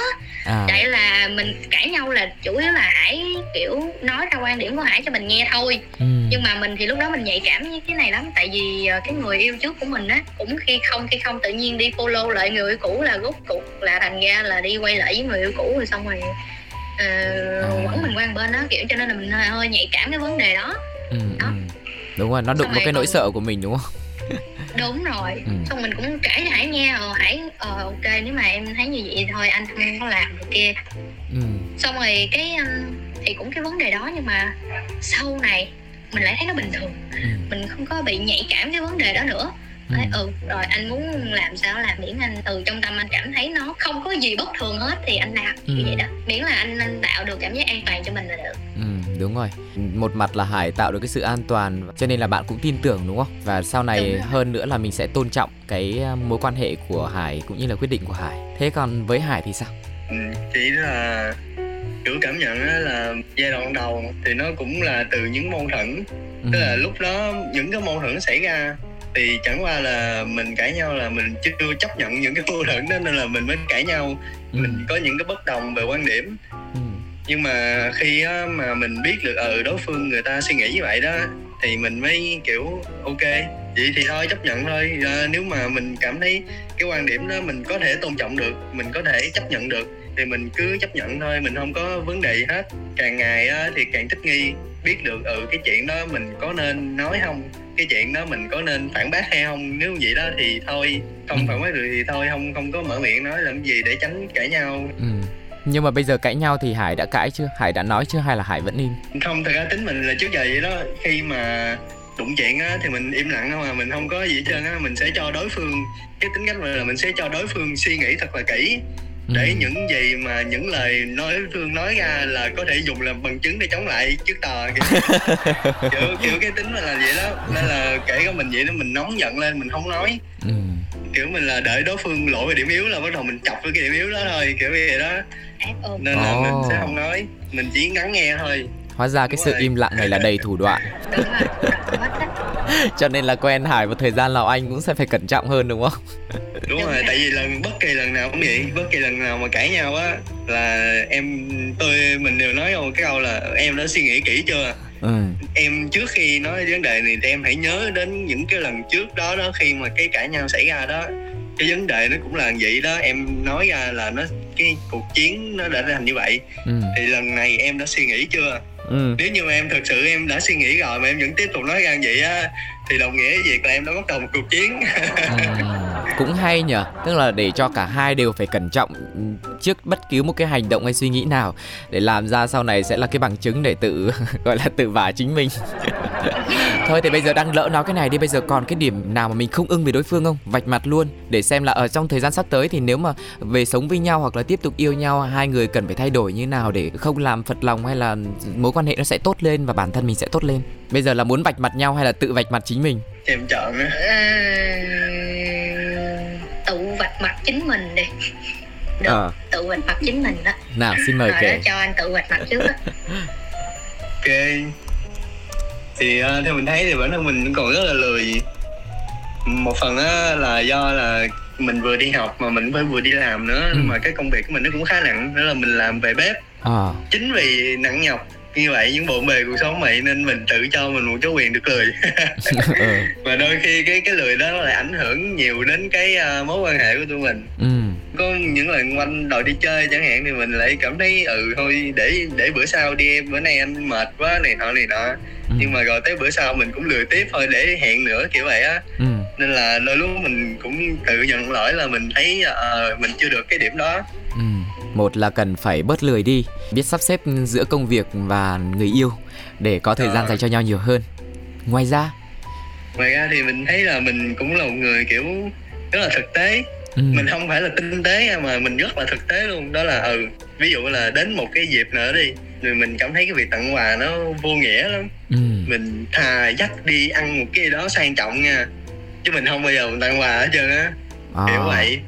à. vậy là mình cãi nhau là chủ yếu là hải kiểu nói ra quan điểm của hải cho mình nghe thôi ừ. nhưng mà mình thì lúc đó mình nhạy cảm với cái này lắm tại vì uh, cái người yêu trước của mình á cũng khi không khi không tự nhiên đi follow lại người yêu cũ là rốt cuộc là thành ra là đi quay lại với người yêu cũ rồi xong rồi uh, à. quẩn mình qua bên đó kiểu cho nên là mình hơi nhạy cảm cái vấn đề đó ừ, đó ừ. đúng rồi nó đụng vào cái nỗi sợ của mình đúng không đúng rồi ừ. xong mình cũng kể cho hải nghe ờ hải ờ ok nếu mà em thấy như vậy thì thôi anh không có làm được kia ừ. xong rồi cái thì cũng cái vấn đề đó nhưng mà sau này mình lại thấy nó bình thường ừ. mình không có bị nhạy cảm cái vấn đề đó nữa ừ. ừ rồi anh muốn làm sao làm miễn anh từ trong tâm anh cảm thấy nó không có gì bất thường hết thì anh làm ừ. như vậy đó. Miễn là anh anh tạo được cảm giác an toàn cho mình là được. Ừ đúng rồi. Một mặt là hải tạo được cái sự an toàn cho nên là bạn cũng tin tưởng đúng không? Và sau này hơn nữa là mình sẽ tôn trọng cái ờ, mối quan hệ của hải cũng như là quyết định của hải. Thế còn với hải thì sao? Ừ, chỉ là kiểu cảm nhận là giai đoạn đầu thì nó cũng là từ những mâu thuẫn. Ừ. tức là lúc đó những cái mâu thuẫn xảy ra thì chẳng qua là mình cãi nhau là mình chưa chấp nhận những cái mâu thuẫn đó nên là mình mới cãi nhau. Ừ. mình có những cái bất đồng về quan điểm. Ừ. nhưng mà khi á, mà mình biết được ừ, đối phương người ta suy nghĩ như vậy đó thì mình mới kiểu ok vậy thì thôi chấp nhận thôi. À, nếu mà mình cảm thấy cái quan điểm đó mình có thể tôn trọng được mình có thể chấp nhận được thì mình cứ chấp nhận thôi mình không có vấn đề gì hết. Càng ngày á, thì càng thích nghi biết được ừ cái chuyện đó mình có nên nói không cái chuyện đó mình có nên phản bác hay không? Nếu vậy đó thì thôi không ừ. phản bác được thì thôi không không có mở miệng nói làm gì để tránh cãi nhau. Ừ. nhưng mà bây giờ cãi nhau thì hải đã cãi chưa? Hải đã nói chưa hay là hải vẫn im? Không thật ra tính mình là trước giờ vậy đó. Khi mà đụng chuyện á thì mình im lặng mà mình không có gì hết trơn á. Mình sẽ cho đối phương cái tính cách là mình sẽ cho đối phương suy nghĩ thật là kỹ để ừ. những gì mà những lời nói phương nói ra là có thể dùng làm bằng chứng để chống lại trước tòa kiểu, kiểu, kiểu cái tính là vậy đó nên là kể cả mình vậy đó mình nóng giận lên mình không nói ừ. kiểu mình là đợi đối phương lộ về điểm yếu là bắt đầu mình chọc với cái điểm yếu đó thôi kiểu như vậy đó nên là oh. mình sẽ không nói mình chỉ ngắn nghe thôi hóa ra cái sự im lặng này là đầy thủ đoạn. <laughs> Cho nên là quen hải một thời gian nào anh cũng sẽ phải cẩn trọng hơn đúng không? Đúng rồi tại vì lần bất kỳ lần nào cũng vậy. Bất kỳ lần nào mà cãi nhau á là em tôi mình đều nói một cái câu là em đã suy nghĩ kỹ chưa? Ừ. em trước khi nói vấn đề này thì em hãy nhớ đến những cái lần trước đó đó khi mà cái cãi nhau xảy ra đó. Cái vấn đề nó cũng là vậy đó. Em nói ra là nó cái cuộc chiến nó đã thành như vậy. Ừ. thì lần này em đã suy nghĩ chưa ừ. nếu như mà em thực sự em đã suy nghĩ rồi mà em vẫn tiếp tục nói ra vậy á thì đồng nghĩa việc là em đã bắt đầu một cuộc chiến ừ. <laughs> cũng hay nhở tức là để cho cả hai đều phải cẩn trọng trước bất cứ một cái hành động hay suy nghĩ nào. Để làm ra sau này sẽ là cái bằng chứng để tự <laughs> gọi là tự vả chính mình. <laughs> Thôi thì bây giờ đang lỡ nói cái này đi. Bây giờ còn cái điểm nào mà mình không ưng về đối phương không? Vạch mặt luôn. Để xem là ở trong thời gian sắp tới thì nếu mà về sống với nhau hoặc là tiếp tục yêu nhau hai người cần phải thay đổi như nào để không làm phật lòng hay là mối quan hệ nó sẽ tốt lên và bản thân mình sẽ tốt lên? Bây giờ là muốn vạch mặt nhau hay là tự vạch mặt chính mình? Em chọn mặt chính mình đi. Được à. tự vạch mặt chính mình đó. Nào xin mời kể cho anh tự vạch mặt trước đó. <laughs> Ok. Thì uh, theo mình thấy thì bản thân mình còn rất là lười. Một phần á là do là mình vừa đi học mà mình phải vừa đi làm nữa ừ. mà cái công việc của mình nó cũng khá nặng nữa là mình làm về bếp. À. chính vì nặng nhọc như vậy những bộn bề cuộc sống vậy nên mình tự cho mình một chỗ quyền được lười <laughs> ừ. <laughs> và đôi khi cái cái lười đó lại ảnh hưởng nhiều đến cái uh, mối quan hệ của tụi mình ừ. có những lần quanh đòi đi chơi chẳng hạn thì mình lại cảm thấy ừ thôi để để bữa sau đi em bữa nay anh mệt quá này nọ này nọ ừ. nhưng mà rồi tới bữa sau mình cũng lười tiếp thôi để hẹn nữa kiểu vậy á ừ. nên là đôi lúc mình cũng tự nhận lỗi là mình thấy uh, mình chưa được cái điểm đó một là cần phải bớt lười đi biết sắp xếp giữa công việc và người yêu để có thời gian ờ. dành cho nhau nhiều hơn ngoài ra ngoài ra thì mình thấy là mình cũng là một người kiểu rất là thực tế ừ. mình không phải là tinh tế mà mình rất là thực tế luôn đó là ừ ví dụ là đến một cái dịp nữa đi rồi mình cảm thấy cái việc tặng quà nó vô nghĩa lắm ừ. mình thà dắt đi ăn một cái đó sang trọng nha chứ mình không bao giờ mình tặng quà hết trơn á à. kiểu vậy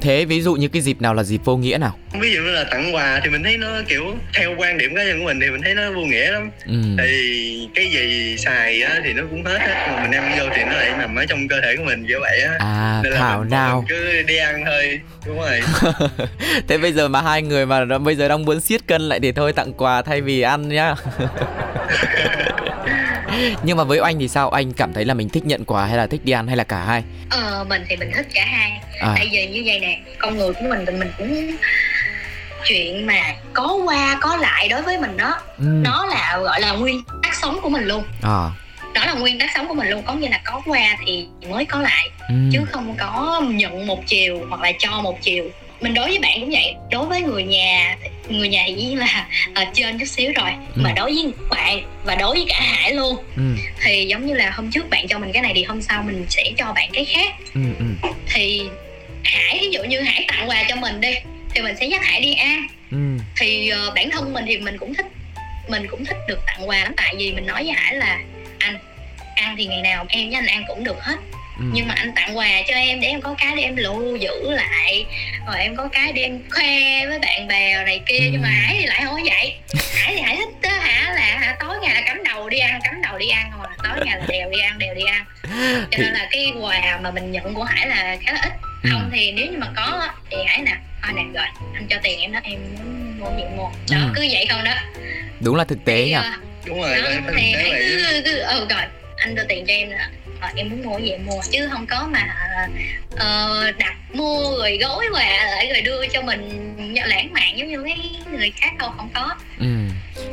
Thế ví dụ như cái dịp nào là dịp vô nghĩa nào? Ví dụ là tặng quà thì mình thấy nó kiểu theo quan điểm cá nhân của mình thì mình thấy nó vô nghĩa lắm. Ừ. Thì cái gì xài á thì nó cũng hết hết mà mình đem vô thì nó lại nằm ở trong cơ thể của mình kiểu vậy á. À Nên là thảo mình, nào. Mình cứ đi ăn thôi. Đúng rồi. <laughs> Thế bây giờ mà hai người mà bây giờ đang muốn siết cân lại thì thôi tặng quà thay vì ăn nhá. <laughs> nhưng mà với anh thì sao? Anh cảm thấy là mình thích nhận quà hay là thích đi ăn hay là cả hai? Ờ mình thì mình thích cả hai. À. tại vì như vậy nè con người của mình thì mình cũng chuyện mà có qua có lại đối với mình đó. Ừ. nó là gọi là nguyên tắc sống của mình luôn. À. Đó là nguyên tắc sống của mình luôn. Có nghĩa là có qua thì mới có lại. Ừ. chứ không có nhận một chiều hoặc là cho một chiều. Mình đối với bạn cũng vậy. Đối với người nhà người nhà chỉ là uh, trên chút xíu rồi ừ. mà đối với bạn và đối với cả hải luôn ừ. thì giống như là hôm trước bạn cho mình cái này thì hôm sau mình sẽ cho bạn cái khác ừ, ừ. thì hải ví dụ như hải tặng quà cho mình đi thì mình sẽ dắt hải đi ăn ừ. thì uh, bản thân mình thì mình cũng thích mình cũng thích được tặng quà lắm tại vì mình nói với hải là anh ăn thì ngày nào em với anh ăn cũng được hết ừ. nhưng mà anh tặng quà cho em để em có cái để em lưu giữ lại. Rồi em có cái để em khoe với bạn bè này kia. Ừ. nhưng mà hải thì lại không có vậy. Hải thì hải thích đó. Hả? Là tối ngày là cắm đầu đi ăn cắm đầu đi ăn rồi tối ngày là đèo đi ăn đèo đi ăn. Cho nên là cái quà mà mình nhận của hải là khá là ít. Ừ. không thì nếu như mà có thì hải nè thôi nè rồi anh cho tiền em đó em muốn mua gì mua. Đó ừ. cứ vậy không đó. Đúng là thực tế nhỉ ờ, đúng rồi đó, thì hải cứ, cứ ừ rồi anh đưa tiền cho em nữa à, em muốn mua gì em mua. Chứ không có mà uh, đặt mua rồi gói quà lại rồi đưa cho mình lãng mạn giống như mấy người khác đâu không có. Ừ.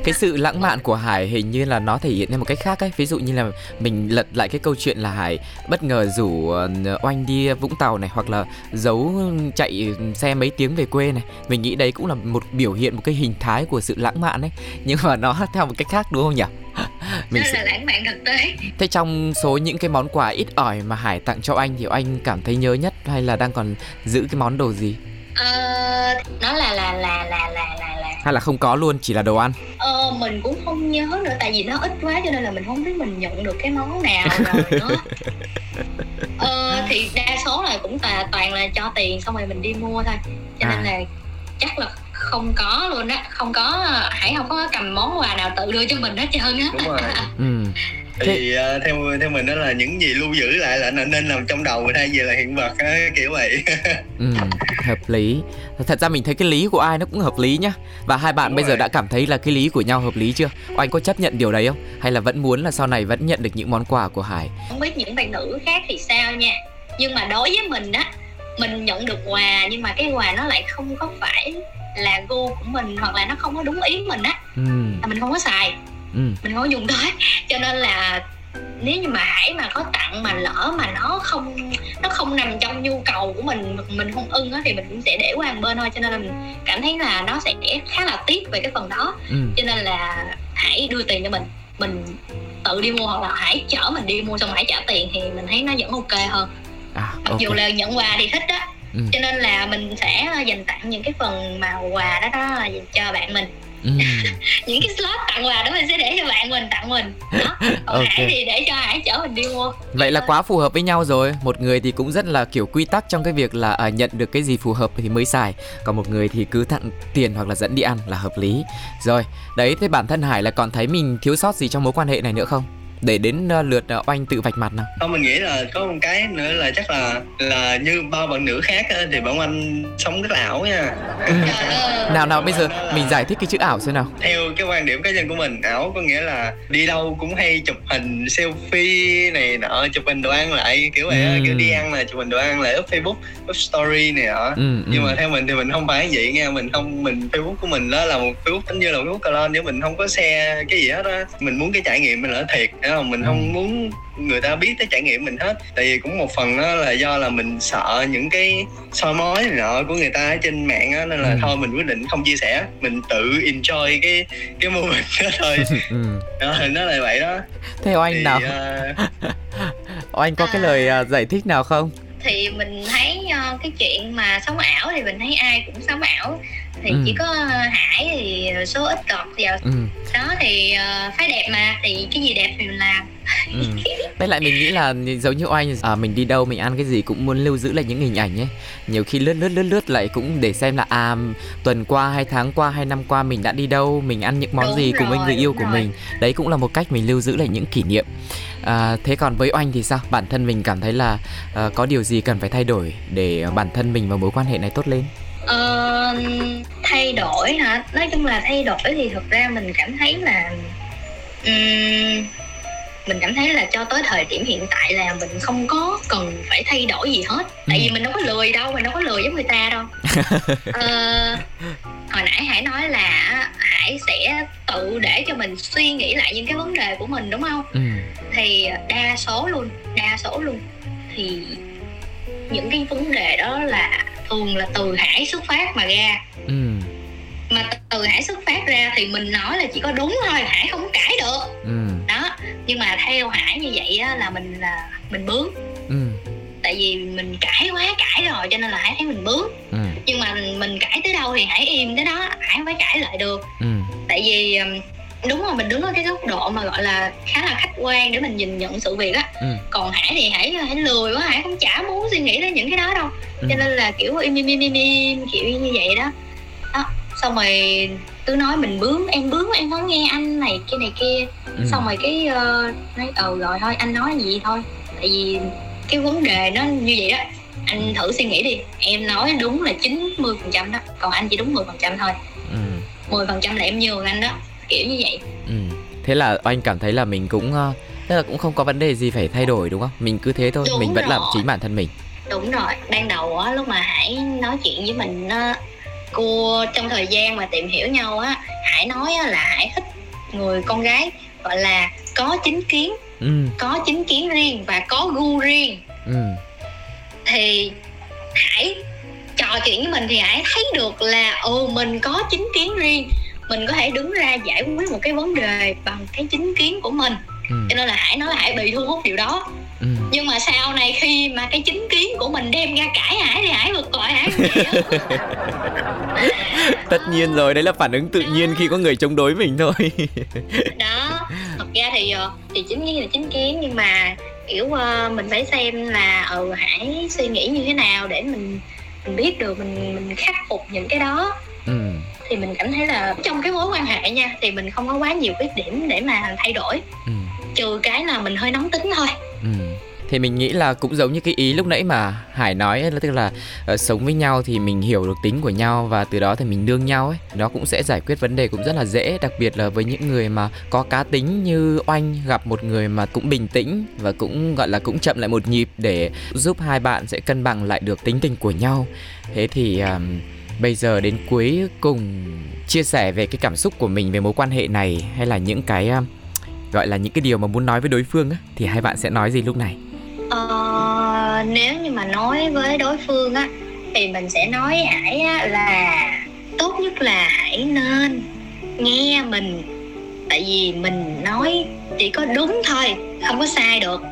Cái sự lãng mạn của Hải hình như là nó thể hiện theo một cách khác ấy. Ví dụ như là mình lật lại cái câu chuyện là Hải bất ngờ rủ ờ, oanh đi Vũng Tàu này hoặc là giấu chạy xe mấy tiếng về quê này. Mình nghĩ đấy cũng là một biểu hiện một cái hình thái của sự lãng mạn ấy. Nhưng mà nó theo một cách khác đúng không nhỉ? <laughs> mình sẽ... là lãng mạn thực tế. Thế trong số những cái món quà ít ỏi mà Hải tặng cho anh thì anh cảm thấy nhớ nhất hay là đang còn giữ cái món đồ gì? Ờ nó là là là là là là hay là không có luôn chỉ là đồ ăn? Ờ mình cũng không nhớ nữa tại vì nó ít quá cho nên là mình không biết mình nhận được cái món nào rồi nữa <laughs> ờ thì đa số là cũng toàn toàn là cho tiền xong rồi mình đi mua thôi. Cho nên à. là chắc là không có luôn á không có hãy không có cầm món quà nào tự đưa cho mình hết trơn á. Đúng rồi. <laughs> Ừ. Thì uh, theo theo mình đó là những gì lưu giữ lại là nên nằm trong đầu thay vì là hiện vật á, kiểu vậy. <laughs> Ừ, hợp lý. Thật ra mình thấy cái lý của ai nó cũng hợp lý nhá. Và hai bạn Đúng bây rồi. giờ đã cảm thấy là cái lý của nhau hợp lý chưa? Anh có chấp nhận điều đấy không? Hay là vẫn muốn là sau này vẫn nhận được những món quà của hải? Không biết những bạn nữ khác thì sao nha. Nhưng mà đối với mình á mình nhận được quà nhưng mà cái quà nó lại không có phải là gu của mình hoặc là nó không có đúng ý mình á ừ. là mình không có xài ừ. mình không có dùng tới <laughs> cho nên là nếu như mà hải mà có tặng mà lỡ mà nó không nó không nằm trong nhu cầu của mình mình không ưng á thì mình cũng sẽ để qua một bên thôi cho nên là mình cảm thấy là nó sẽ khá là tiếc về cái phần đó ừ. cho nên là hãy đưa tiền cho mình mình tự đi mua hoặc là hãy chở mình đi mua xong hãy trả tiền thì mình thấy nó vẫn ok hơn à, okay. mặc dù là nhận quà thì thích đó ừ. cho nên là mình sẽ dành tặng những cái phần mà quà đó đó cho bạn mình. Ừ. <laughs> những cái slot tặng quà đó mình sẽ để cho bạn mình tặng mình. Đó. <laughs> Còn okay. hải thì để cho hải chở mình đi mua. Vậy là quá phù hợp với nhau rồi. Một người thì cũng rất là kiểu quy tắc trong cái việc là à, nhận được cái gì phù hợp thì mới xài. Còn một người thì cứ tặng tiền hoặc là dẫn đi ăn là hợp lý. Rồi đấy thế bản thân hải là còn thấy mình thiếu sót gì trong mối quan hệ này nữa không để đến uh, lượt uh, oanh tự vạch mặt nào không mình nghĩ là có một cái nữa là chắc là là như bao bạn nữ khác thì bọn anh sống rất là ảo nha ừ. nào nào bây giờ mình giải thích cái chữ ảo xem nào theo cái quan điểm cá nhân của mình ảo có nghĩa là đi đâu cũng hay chụp hình selfie này nọ chụp hình đồ ăn lại kiểu vậy ừ. kiểu đi ăn là chụp hình đồ ăn lại up facebook up story này nọ ừ, nhưng ừ. mà theo mình thì mình không phải vậy nha mình không mình facebook của mình đó là một facebook tính như là một facebook colon nếu mình không có xe cái gì hết á mình muốn cái trải nghiệm mình là thiệt không mình không ừ. muốn người ta biết tới trải nghiệm mình hết. Tại vì cũng một phần đó là do là mình sợ những cái soi mói nọ của người ta ở trên mạng á nên là ừ. thôi mình quyết định không chia sẻ. Mình tự enjoy cái cái moment đó thôi. <laughs> Ừ. đó, nó là vậy đó. Theo anh thì, nào? uh... <laughs> anh có cái lời uh, giải thích nào không? Thì mình thấy uh, cái chuyện mà sống ảo thì mình thấy ai cũng sống ảo thì ừ. chỉ có hải thì số ít cọt vào ừ. đó thì uh, phái đẹp mà thì cái gì đẹp thì mình làm ừ. với lại mình nghĩ là giống như oanh à, mình đi đâu mình ăn cái gì cũng muốn lưu giữ lại những hình ảnh ấy nhiều khi lướt lướt lướt lướt lại cũng để xem là à tuần qua hai tháng qua hai năm qua mình đã đi đâu mình ăn những món đúng gì rồi, cùng với người yêu của rồi. mình đấy cũng là một cách mình lưu giữ lại những kỷ niệm à, thế còn với oanh thì sao bản thân mình cảm thấy là à, có điều gì cần phải thay đổi để bản thân mình và mối quan hệ này tốt lên Ờ, thay đổi hả? Nói chung là thay đổi thì thực ra mình cảm thấy là um, mình cảm thấy là cho tới thời điểm hiện tại là mình không có cần phải thay đổi gì hết tại vì ừ. mình đâu có lười đâu mình đâu có lười giống người ta đâu <laughs> ờ, hồi nãy hải nói là hải sẽ tự để cho mình suy nghĩ lại những cái vấn đề của mình đúng không ừ. thì đa số luôn đa số luôn thì những cái vấn đề đó là thường là từ hải xuất phát mà ra ừ. mà từ hải xuất phát ra thì mình nói là chỉ có đúng thôi hải không cãi được ừ. đó nhưng mà theo hải như vậy á, là mình là mình bướng ừ. tại vì mình cãi quá cãi rồi cho nên là hải thấy mình bướng ừ. nhưng mà mình cãi tới đâu thì hải im tới đó hải phải cãi lại được ừ. tại vì đúng rồi mình đứng ở cái góc độ mà gọi là khá là khách quan để mình nhìn nhận sự việc á ừ. còn hải thì hải hải lười quá hải không chả muốn suy nghĩ đến những cái đó đâu ừ. cho nên là kiểu im im im im im kiểu như vậy đó đó xong rồi cứ nói mình bướng em bướng em không nghe anh này kia này kia ừ. xong rồi cái uh, nói ờ rồi thôi anh nói gì thôi tại vì cái vấn đề nó như vậy đó anh thử suy nghĩ đi em nói đúng là 90 phần trăm đó còn anh chỉ đúng 10 phần trăm thôi ừ. 10 phần trăm là em nhường anh đó kiểu như vậy ừ. thế là anh cảm thấy là mình cũng uh, tức là cũng không có vấn đề gì phải thay đổi đúng không mình cứ thế thôi đúng mình vẫn rồi. làm chính bản thân mình đúng rồi ban đầu á lúc mà hải nói chuyện với mình á cô trong thời gian mà tìm hiểu nhau á hải nói á, là hải thích người con gái gọi là có chính kiến ừ. có chính kiến riêng và có gu riêng ừ. thì hải trò chuyện với mình thì hải thấy được là ồ mình có chính kiến riêng mình có thể đứng ra giải quyết một cái vấn đề bằng cái chính kiến của mình. Ừ. cho nên là hải nói là hải bị thu hút điều đó. Ừ. nhưng mà sau này khi mà cái chính kiến của mình đem ra cãi hải thì hải vượt gọi hải <laughs> tất nhiên rồi đấy là phản ứng tự nhiên khi có người chống đối mình thôi. <laughs> Đó thật ra thì ờ, thì chính kiến là chính kiến nhưng mà kiểu uh, mình phải xem là ừ hải suy nghĩ như thế nào để mình mình biết được mình mình khắc phục những cái đó ừ. thì mình cảm thấy là trong cái mối quan hệ nha thì mình không có quá nhiều khuyết điểm để mà thay đổi. Ừ. trừ cái là mình hơi nóng tính thôi. Ừ. Thì mình nghĩ là cũng giống như cái ý lúc nãy mà Hải nói là tức là uh, sống với nhau thì mình hiểu được tính của nhau và từ đó thì mình nương nhau ấy. Nó cũng sẽ giải quyết vấn đề cũng rất là dễ đặc biệt là với những người mà có cá tính như oanh gặp một người mà cũng bình tĩnh và cũng gọi là cũng chậm lại một nhịp để giúp hai bạn sẽ cân bằng lại được tính tình của nhau. Thế thì um, bây giờ đến cuối cùng chia sẻ về cái cảm xúc của mình về mối quan hệ này hay là những cái um, gọi là những cái điều mà muốn nói với đối phương á thì hai bạn sẽ nói gì lúc này? Ờ, nếu như mà nói với đối phương á thì mình sẽ nói Hải á, là tốt nhất là hãy nên nghe mình. Tại vì mình nói chỉ có đúng thôi không có sai được.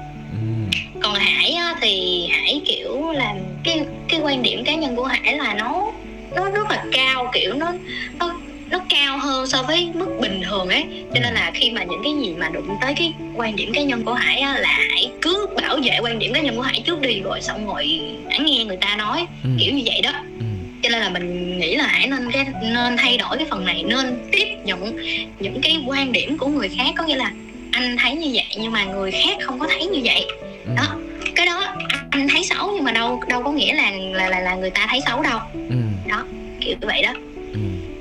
Còn hải á, thì hải kiểu là cái cái quan điểm cá nhân của hải là nó nó rất là cao kiểu nó nó nó cao hơn so với mức bình thường ấy cho nên là khi mà những cái gì mà đụng tới cái quan điểm cá nhân của hải á, là hải cứ bảo vệ quan điểm cá nhân của hải trước đi rồi xong rồi hãy nghe người ta nói ừ. kiểu như vậy đó ừ. cho nên là mình nghĩ là hải nên cái nên thay đổi cái phần này nên tiếp nhận những cái quan điểm của người khác có nghĩa là anh thấy như vậy nhưng mà người khác không có thấy như vậy ừ. đó cái đó anh thấy xấu nhưng mà đâu đâu có nghĩa là là là, là người ta thấy xấu đâu ừ. Đó kiểu như vậy đó.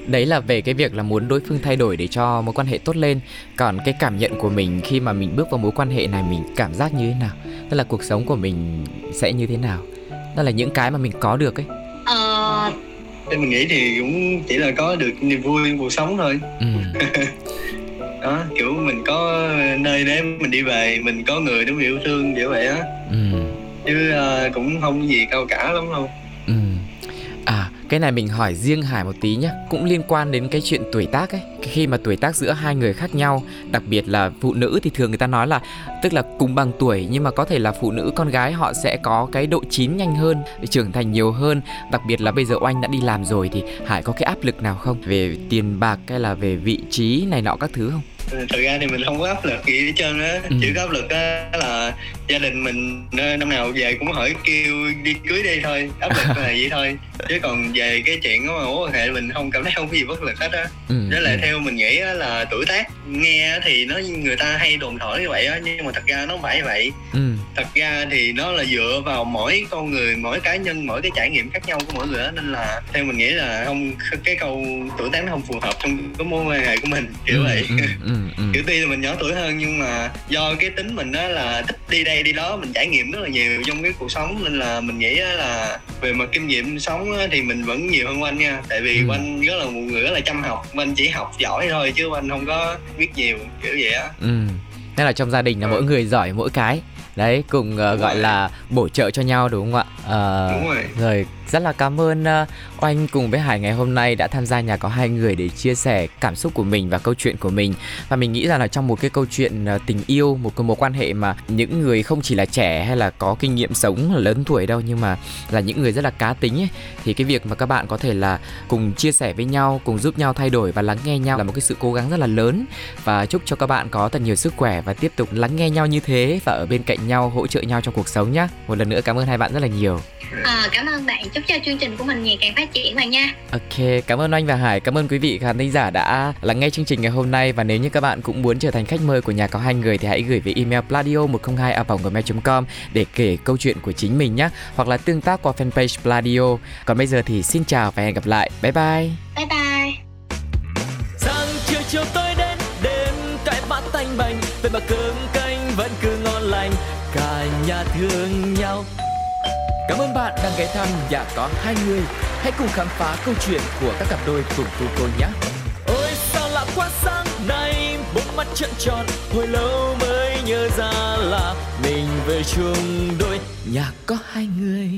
Đấy là về cái việc là muốn đối phương thay đổi để cho mối quan hệ tốt lên. Còn cái cảm nhận của mình khi mà mình bước vào mối quan hệ này mình cảm giác như thế nào? Tức là cuộc sống của mình sẽ như thế nào? Đó là những cái mà mình có được ấy. Ờ. Thế mình nghĩ thì cũng chỉ là có được niềm vui trong cuộc sống thôi. Ừ. <laughs> đó kiểu mình có nơi để mình đi về mình có người để mình yêu thương kiểu vậy á. Ừ. chứ uh, cũng không gì cao cả lắm đâu. ừ cái này mình hỏi riêng Hải một tí nhé Cũng liên quan đến cái chuyện tuổi tác ấy. Khi mà tuổi tác giữa hai người khác nhau Đặc biệt là phụ nữ thì thường người ta nói là Tức là cùng bằng tuổi Nhưng mà có thể là phụ nữ con gái họ sẽ có cái độ chín nhanh hơn Trưởng thành nhiều hơn. Đặc biệt là bây giờ Oanh đã đi làm rồi Thì Hải có cái áp lực nào không? Về tiền bạc hay là về vị trí này nọ các thứ không? Thực ra thì mình không có áp lực gì hết trơn á. Ừ. chỉ có áp lực á là gia đình mình năm nào về cũng hỏi kêu đi cưới đi thôi áp lực là vậy thôi chứ còn về cái chuyện đó mà mối quan hệ mình không cảm thấy không có gì bất lực hết á ừ. với lại ừ. theo mình nghĩ là tuổi tác nghe thì nó người ta hay đồn thổi như vậy á nhưng mà thật ra nó không phải vậy ừ. thật ra thì nó là dựa vào mỗi con người mỗi cá nhân mỗi cái trải nghiệm khác nhau của mỗi người á nên là theo mình nghĩ là không cái câu tuổi tác nó không phù hợp trong cái mối quan hệ của mình kiểu ừ, vậy ừ, ừ, ừ. <laughs> kiểu tuy là mình nhỏ tuổi hơn nhưng mà do cái tính mình đó là thích đi đây đi đó mình trải nghiệm rất là nhiều trong cái cuộc sống. Nên là mình nghĩ là về mặt kinh nghiệm sống thì mình vẫn nhiều hơn anh nha. Tại vì ừ. anh rất là một người rất là chăm học. Anh chỉ học giỏi thôi chứ anh không có biết nhiều kiểu vậy á. Ừ. Nên là trong gia đình là ừ. mỗi người giỏi mỗi cái đấy cùng uh, gọi rồi. là bổ trợ cho nhau đúng không ạ? Uh, đúng rồi. rồi rất là cảm ơn uh, Oanh cùng với Hải ngày hôm nay đã tham gia nhà có hai người để chia sẻ cảm xúc của mình và câu chuyện của mình. Và mình nghĩ rằng là trong một cái câu chuyện uh, tình yêu một cái mối quan hệ mà những người không chỉ là trẻ hay là có kinh nghiệm sống lớn tuổi đâu nhưng mà là những người rất là cá tính ấy, thì cái việc mà các bạn có thể là cùng chia sẻ với nhau cùng giúp nhau thay đổi và lắng nghe nhau là một cái sự cố gắng rất là lớn. Và chúc cho các bạn có thật nhiều sức khỏe và tiếp tục lắng nghe nhau như thế và ở bên cạnh nhau hỗ trợ nhau trong cuộc sống nhé một lần nữa cảm ơn hai bạn rất là nhiều. À, cảm ơn bạn. Chúc cho chương trình của mình ngày càng phát triển bạn nha. Ok cảm ơn anh và hải. Cảm ơn quý vị khán thính giả đã lắng nghe chương trình ngày hôm nay. Và nếu như các bạn cũng muốn trở thành khách mời của nhà có hai người thì hãy gửi về email pladio 102 gmail com để kể câu chuyện của chính mình nhé hoặc là tương tác qua fanpage pladio. Còn bây giờ thì xin chào và hẹn gặp lại. Bye bye. Bye bye. Sáng chiều chiều tôi đến đêm cái bát tanh bành vậy mà cơm canh thương nhau Cảm ơn bạn đang ghé thăm nhà có hai người. Hãy cùng khám phá câu chuyện của các cặp đôi cùng tu cô nhé. Ôi sao lạ quá sáng nay, bốn mắt trợn tròn, hồi lâu mới nhớ ra là mình về chung đôi nhà có hai người.